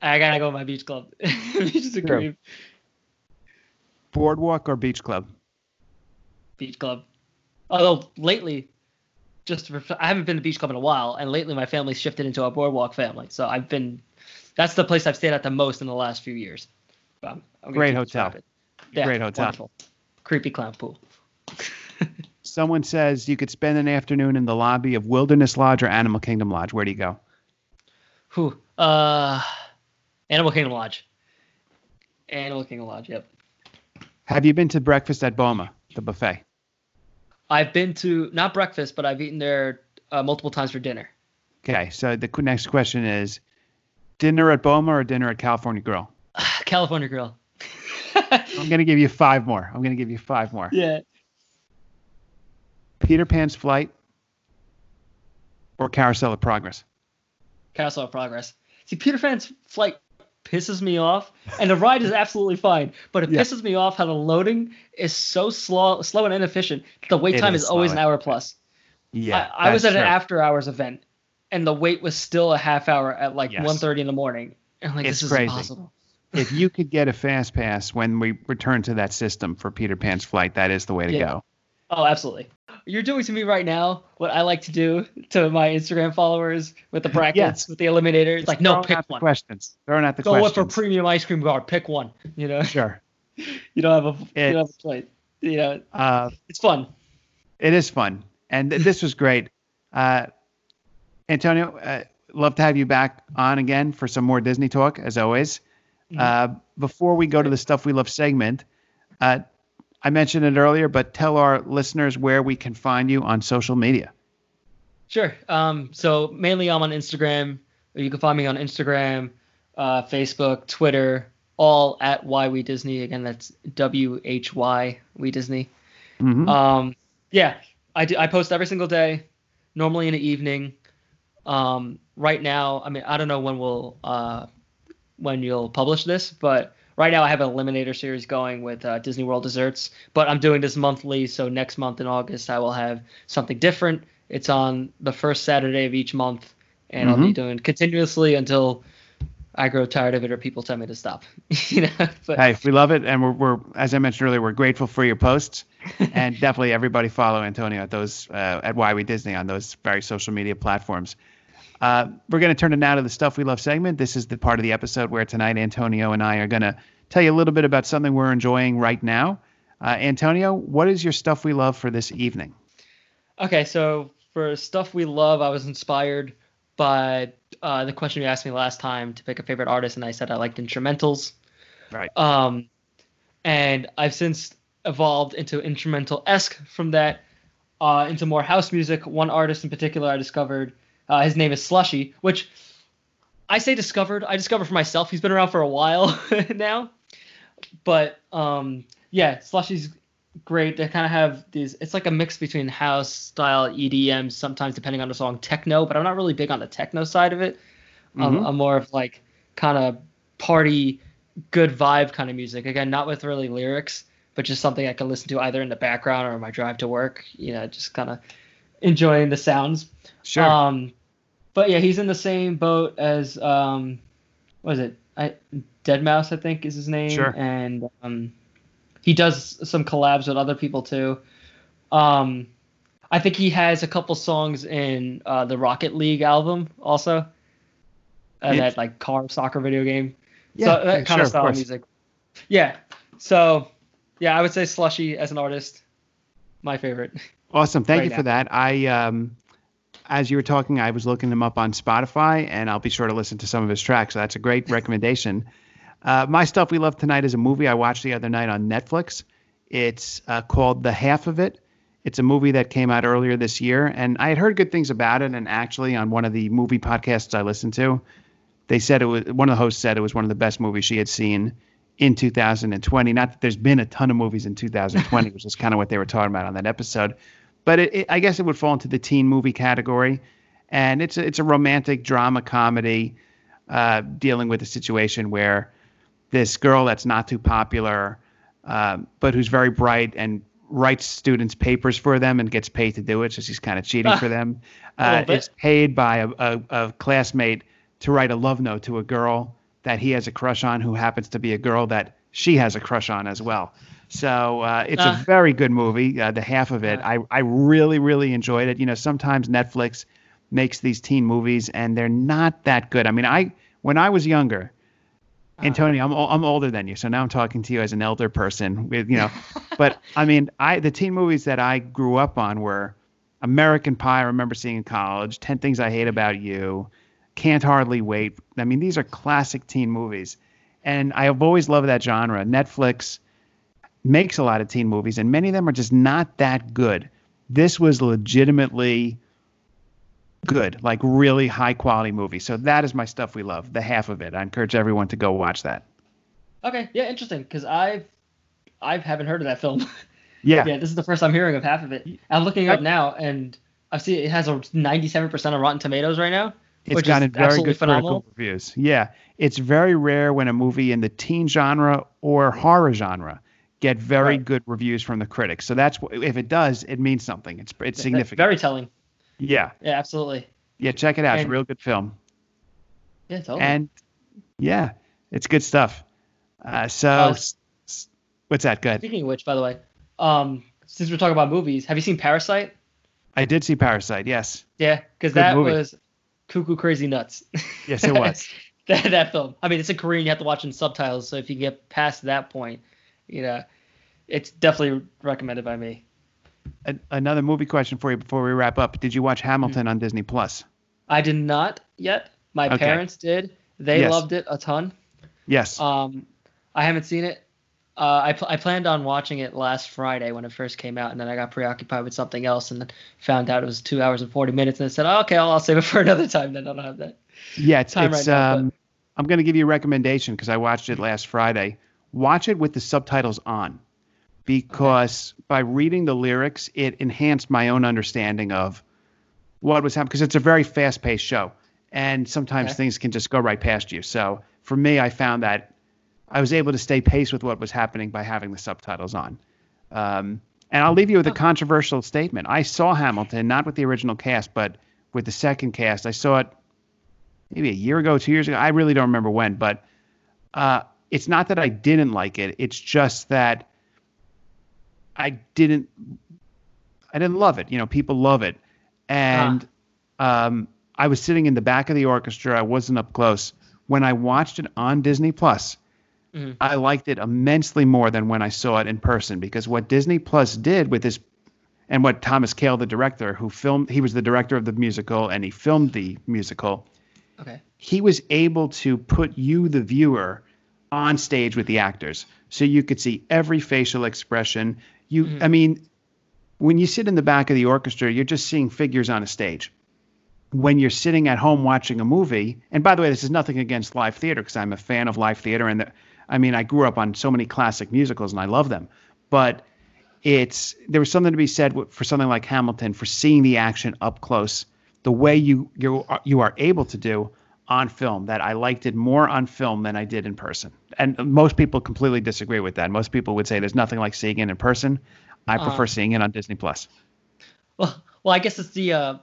I gotta go with my beach club. Beaches and True. cream. Boardwalk or beach club? Beach club. Although lately, just for, I haven't been to beach club in a while, and lately my family's shifted into a boardwalk family. So I've been. That's the place I've stayed at the most in the last few years. But I'm, I'm Great hotel. Yeah, Great hotel. Wonderful. Creepy clown pool. Someone says you could spend an afternoon in the lobby of Wilderness Lodge or Animal Kingdom Lodge. Where do you go? Whew. Uh, Animal Kingdom Lodge. Animal Kingdom Lodge. Yep. Have you been to breakfast at Boma, the buffet? I've been to not breakfast, but I've eaten there uh, multiple times for dinner. Okay, so the next question is dinner at Boma or dinner at California Grill? California Grill. I'm going to give you five more. I'm going to give you five more. yeah. Peter Pan's Flight or Carousel of Progress? Carousel of Progress. See, Peter Pan's flight pisses me off, and the ride is absolutely fine, but it Yeah. pisses me off how the loading is so slow, slow and inefficient. The wait It time is is, always an hour plus. Yeah. I, I was at that's an after hours event, and the wait was still a half hour at like Yes. 1.30 in the morning. And like, It's this is crazy. impossible. If you could get a fast pass when we return to that system for Peter Pan's Flight, that is the way to Yeah. go. Oh, absolutely. You're doing to me right now what I like to do to my Instagram followers with the brackets, Yes. with the eliminator. It's like, no, pick one. questions. Throwing out the Go questions. for premium ice cream bar. Pick one. You know, sure. you don't have a you don't have It's- a choice. You know, Uh, it's fun. it is fun, and th- this was great. Uh, Antonio, uh, love to have you back on again for some more Disney talk, as always. Uh, before we go to the stuff we love segment, uh, I mentioned it earlier, but tell our listeners where we can find you on social media. Sure. Um, so mainly I'm on Instagram. You can find me on Instagram, uh, Facebook, Twitter, all at Why We Disney. Again, that's W H Y We Disney. Mm-hmm. Um, yeah, I do, I post every single day, normally in the evening. Um, right now, I mean, I don't know when we'll uh, when you'll publish this, but right now I have an Eliminator series going with uh, Disney World Desserts. But I'm doing this monthly, so next month in August I will have something different. It's on the first Saturday of each month, and mm-hmm. I'll be mm-hmm. doing continuously until I grow tired of it or people tell me to stop. you know. But, hey, we love it, and we're, we're as I mentioned earlier, we're grateful for your posts, and definitely everybody follow Antonio at those uh, at Why We Disney on those various social media platforms. Uh, we're going to turn it now to the stuff we love segment. This is the part of the episode where tonight Antonio and I are going to tell you a little bit about something we're enjoying right now. Uh, Antonio, what is your stuff we love for this evening? Okay, so for stuff we love, I was inspired by uh, the question you asked me last time to pick a favorite artist, and I said I liked instrumentals. Right. Um, and I've since evolved into instrumental esque from that uh, into more house music. One artist in particular I discovered, uh, his name is Slushii, which I say discovered. I discovered for myself. He's been around for a while now, but um, yeah, Slushii's great. They kind of have these. It's like a mix between house style EDM, sometimes depending on the song, techno. But I'm not really big on the techno side of it. Mm-hmm. I'm more of like kind of party, good vibe kind of music. Again, not with really lyrics, but just something I can listen to either in the background or my drive to work. You know, just kind of enjoying the sounds. Sure. Um, but yeah, he's in the same boat as um, what is it? I Deadmau5, I think is his name. Sure. And um, he does some collabs with other people too. Um, I think he has a couple songs in uh, the Rocket League album also. Uh, that like car soccer video game. Yeah, so that kind sure, of style of music. Yeah. So yeah, I would say Slushii as an artist, my favorite. Awesome. Thank right you now. for that. I um as you were talking, I was looking him up on Spotify, and I'll be sure to listen to some of his tracks. So that's a great recommendation. Uh, my stuff we love tonight is a movie I watched the other night on Netflix. It's uh, called The Half of It. It's a movie that came out earlier this year, and I had heard good things about it. And actually, on one of the movie podcasts I listened to, they said it was one of the hosts said it was one of the best movies she had seen in 2020. Not that there's been a ton of movies in 2020, which is kind of what they were talking about on that episode, but it, it, I guess it would fall into the teen movie category. And it's a, it's a romantic drama comedy uh, dealing with a situation where this girl that's not too popular, uh, but who's very bright and writes students papers for them and gets paid to do it. So she's kind of cheating for them. Uh, is paid by a, a, a, classmate to write a love note to a girl that he has a crush on, who happens to be a girl that she has a crush on as well. So uh, it's uh, a very good movie. Uh, the half of it, I I really really enjoyed it. You know, sometimes Netflix makes these teen movies and they're not that good. I mean, I when I was younger, Antonio, I'm I'm older than you, so now I'm talking to you as an elder person. With you know, but I mean, I the teen movies that I grew up on were American Pie. I remember seeing in college. Ten Things I Hate About You. Can't Hardly Wait. I mean, these are classic teen movies, and I have always loved that genre. Netflix makes a lot of teen movies, and many of them are just not that good. This was legitimately good, like really high quality movie. So that is my stuff we love. The half of it. I encourage everyone to go watch that. Okay, yeah, interesting. Because I've I haven't heard of that film. Yeah, yeah. This is the first I'm hearing of half of it. I'm looking up now, and I see it has a 97% of Rotten Tomatoes right now. It's gotten very good phenomenal. critical reviews. Yeah, it's very rare when a movie in the teen genre or horror genre get very right. good reviews from the critics. So that's if it does, it means something. It's it's significant. Very telling. Yeah. Yeah, absolutely. Yeah, check it out. And, it's a real good film. Yeah, totally. And yeah, it's good stuff. Uh, so, uh, what's that? Good. Speaking of which, by the way, um, since we're talking about movies, have you seen Parasite? I did see Parasite. Yes. Yeah, because that movie. was cuckoo crazy nuts. Yes, it was. that, that film. I mean, it's a Korean. You have to watch in subtitles. So if you get past that point, you know, it's definitely recommended by me another movie question for you before we wrap up. Did you watch Hamilton mm-hmm. on Disney Plus? I did not yet. My Okay. parents did. They Yes. loved it a ton. Yes. Um, I haven't seen it. Uh, I, pl- I planned on watching it last Friday when it first came out, and then I got preoccupied with something else, and then found out it was two hours and forty minutes, and I said, oh, "Okay, I'll, I'll save it for another time." Then I don't have that. yeah, it's, time it's right now, but- um I'm going to give you a recommendation because I watched it last Friday. Watch it with the subtitles on because by reading the lyrics, it enhanced my own understanding of what was happening because it's a very fast-paced show and sometimes Okay. things can just go right past you. So for me, I found that I was able to stay pace with what was happening by having the subtitles on. Um, and I'll leave you with a controversial statement. I saw Hamilton not with the original cast, but with the second cast. I saw it maybe a year ago, two years ago. I really don't remember when, but uh, it's not that I didn't like it. It's just that I didn't. I didn't love it. You know, people love it, and um, I was sitting in the back of the orchestra. I wasn't up close. When I watched it on Disney Plus, Mhm. I liked it immensely more than when I saw it in person because what Disney Plus did with this and what Thomas Kail, the director, who filmed, he was the director of the musical and he filmed the musical. Okay. He was able to put you, the viewer, on stage with the actors, so you could see every facial expression. You, mm-hmm. I mean, when you sit in the back of the orchestra, you're just seeing figures on a stage. When you're sitting at home watching a movie, and by the way, this is nothing against live theater because I'm a fan of live theater, and the, I mean, I grew up on so many classic musicals and I love them, but it's there was something to be said for something like Hamilton for seeing the action up close, the way you you you are able to do on film. That I liked it more on film than I did in person, and most people completely disagree with that. Most people would say there's nothing like seeing it in person. I prefer Uh. seeing it on Disney Plus. Well, well, I guess it's the uh,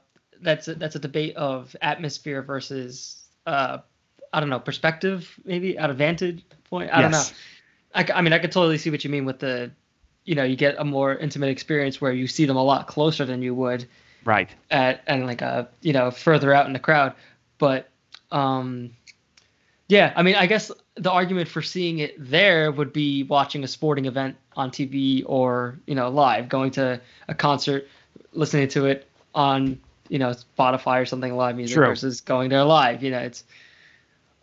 that's a, that's a debate of atmosphere versus uh, I don't know perspective, maybe out of vantage point. I don't know. I, I mean, I could totally see what you mean with the, you know, you get a more intimate experience where you see them a lot closer than you would Right. at and like a you know further out in the crowd. But um, yeah, I mean, I guess the argument for seeing it there would be watching a sporting event on TV or you know live, going to a concert, listening to it on you know Spotify or something live music True. versus going there live. You know, it's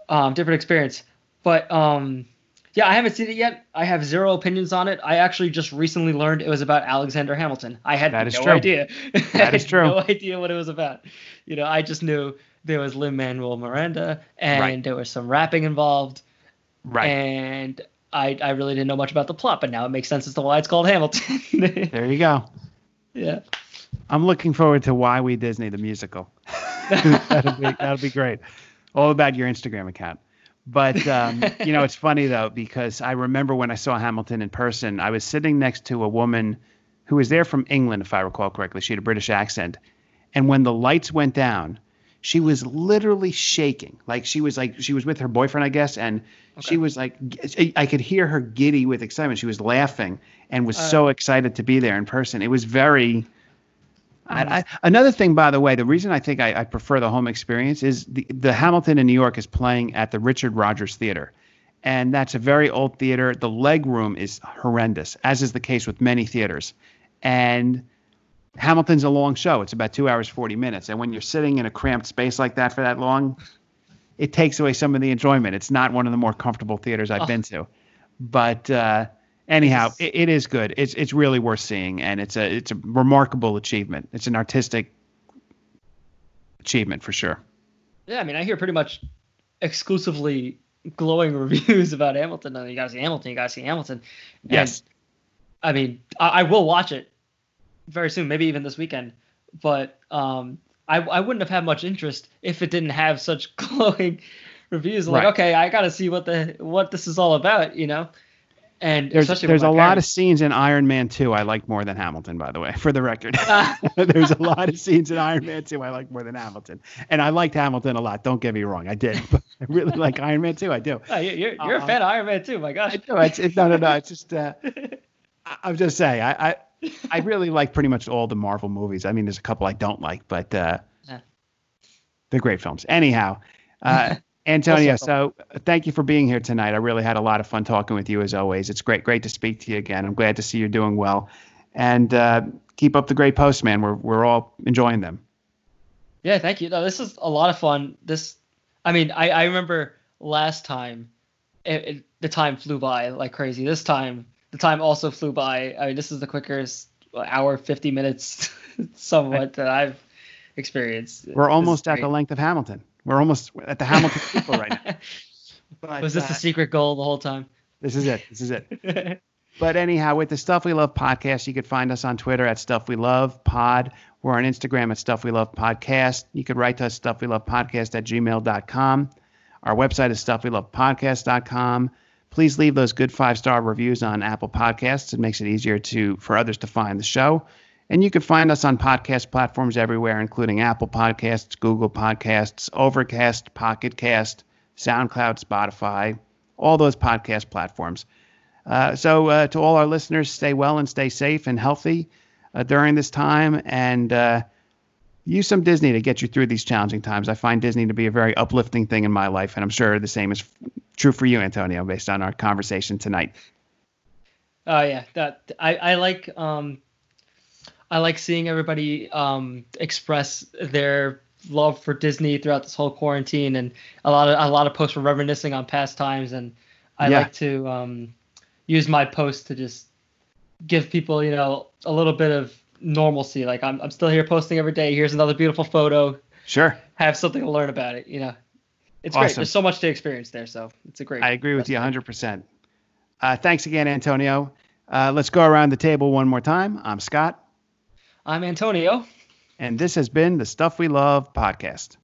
um, different experience. But um, yeah, I haven't seen it yet. I have zero opinions on it. I actually just recently learned it was about Alexander Hamilton. I had That is no true. idea. That is true. No idea what it was about. You know, I just knew there was Lin Manuel Miranda and Right. there was some rapping involved, Right. and I I really didn't know much about the plot, but now it makes sense as to why it's called Hamilton. there you go. yeah. I'm looking forward to Why We Disney the musical. that'll be that'll be great. All about your Instagram account. But um, you know, it's funny though because I remember when I saw Hamilton in person, I was sitting next to a woman who was there from England, if I recall correctly. She had a British accent, and when the lights went down, she was literally shaking. Like she was like she was with her boyfriend, I guess, and she was like I could hear her giddy with excitement. She was laughing and was so uh. excited to be there in person. It was very I, I, another thing, by the way, the reason I think I, I prefer the home experience is the, the Hamilton in New York is playing at the Richard Rodgers Theater. And that's a very old theater. The leg room is horrendous, as is the case with many theaters. And Hamilton's a long show. It's about two hours, 40 minutes. And when you're sitting in a cramped space like that for that long, it takes away some of the enjoyment. It's not one of the more comfortable theaters I've Oh. been to. But uh, anyhow, it, it is good. It's it's really worth seeing, and it's a it's a remarkable achievement. It's an artistic achievement for sure. Yeah, I mean, I hear pretty much exclusively glowing reviews about Hamilton. I mean, you gotta see Hamilton. You gotta see Hamilton. And, Yes. I mean, I, I will watch it very soon, maybe even this weekend. But um, I I wouldn't have had much interest if it didn't have such glowing reviews. Like, Right. okay, I gotta see what the what this is all about, you know. And There's there's a my lot of scenes in Iron Man 2 I like more than Hamilton, by the way, for the record. Ah. there's a lot of scenes in Iron Man 2 I like more than Hamilton, and I liked Hamilton a lot. Don't get me wrong, I did. But I really like Iron Man 2. I do. Oh, you- you're you're Uh, a fan of Iron Man 2. My gosh. I do. It's, it's no, no, no. It's just. Uh, I, I'm just saying. I, I I really like pretty much all the Marvel movies. I mean, there's a couple I don't like, but uh, Yeah. they're great films. Anyhow, uh, Antonio, so uh, thank you for being here tonight. I really had a lot of fun talking with you as always. It's great, great to speak to you again. I'm glad to see you're doing well, and uh, keep up the great posts, man. We're we're all enjoying them. Yeah, thank you. No, this is a lot of fun. This, I mean, I, I remember last time, it, it, the time flew by like crazy. This time, the time also flew by. I mean, this is the quickest hour, 50 minutes, somewhat that I've experienced. We're almost at the length of Hamilton. We're almost at the Hamilton people right now. But, Was this uh, the secret goal the whole time? This is it. This is it. but anyhow, with the Stuff We Love podcast, you could find us on Twitter at Stuff We Love Pod. We're on Instagram at Stuff We Love Podcast. You could write to us, Stuff We Love Podcast at gmail.com. Our website is stuffwelovepodcast.com. Please leave those good five star reviews on Apple Podcasts. It makes it easier to for others to find the show. And you can find us on podcast platforms everywhere, including Apple Podcasts, Google Podcasts, Overcast, Pocket Cast, SoundCloud, Spotify, all those podcast platforms. Uh, so, uh, to all our listeners, stay well and stay safe and healthy uh, during this time, and uh, use some Disney to get you through these challenging times. I find Disney to be a very uplifting thing in my life, and I'm sure the same is true for you, Antonio, based on our conversation tonight. Oh yeah, that I I like um, I like seeing everybody um, express their love for Disney throughout this whole quarantine, and a lot of a lot of posts were reminiscing on past times, and I yeah. like to um, use my post to just give people, you know, a little bit of normalcy. Like I'm, I'm still here posting every day. Here's another beautiful photo. Sure. Have something to learn about it. You know, it's awesome. great. There's so much to experience there, so it's a great. I agree with you 100. Uh, percent Thanks again, Antonio. Uh, let's go around the table one more time. I'm Scott. I'm Antonio. And this has been the Stuff We Love podcast.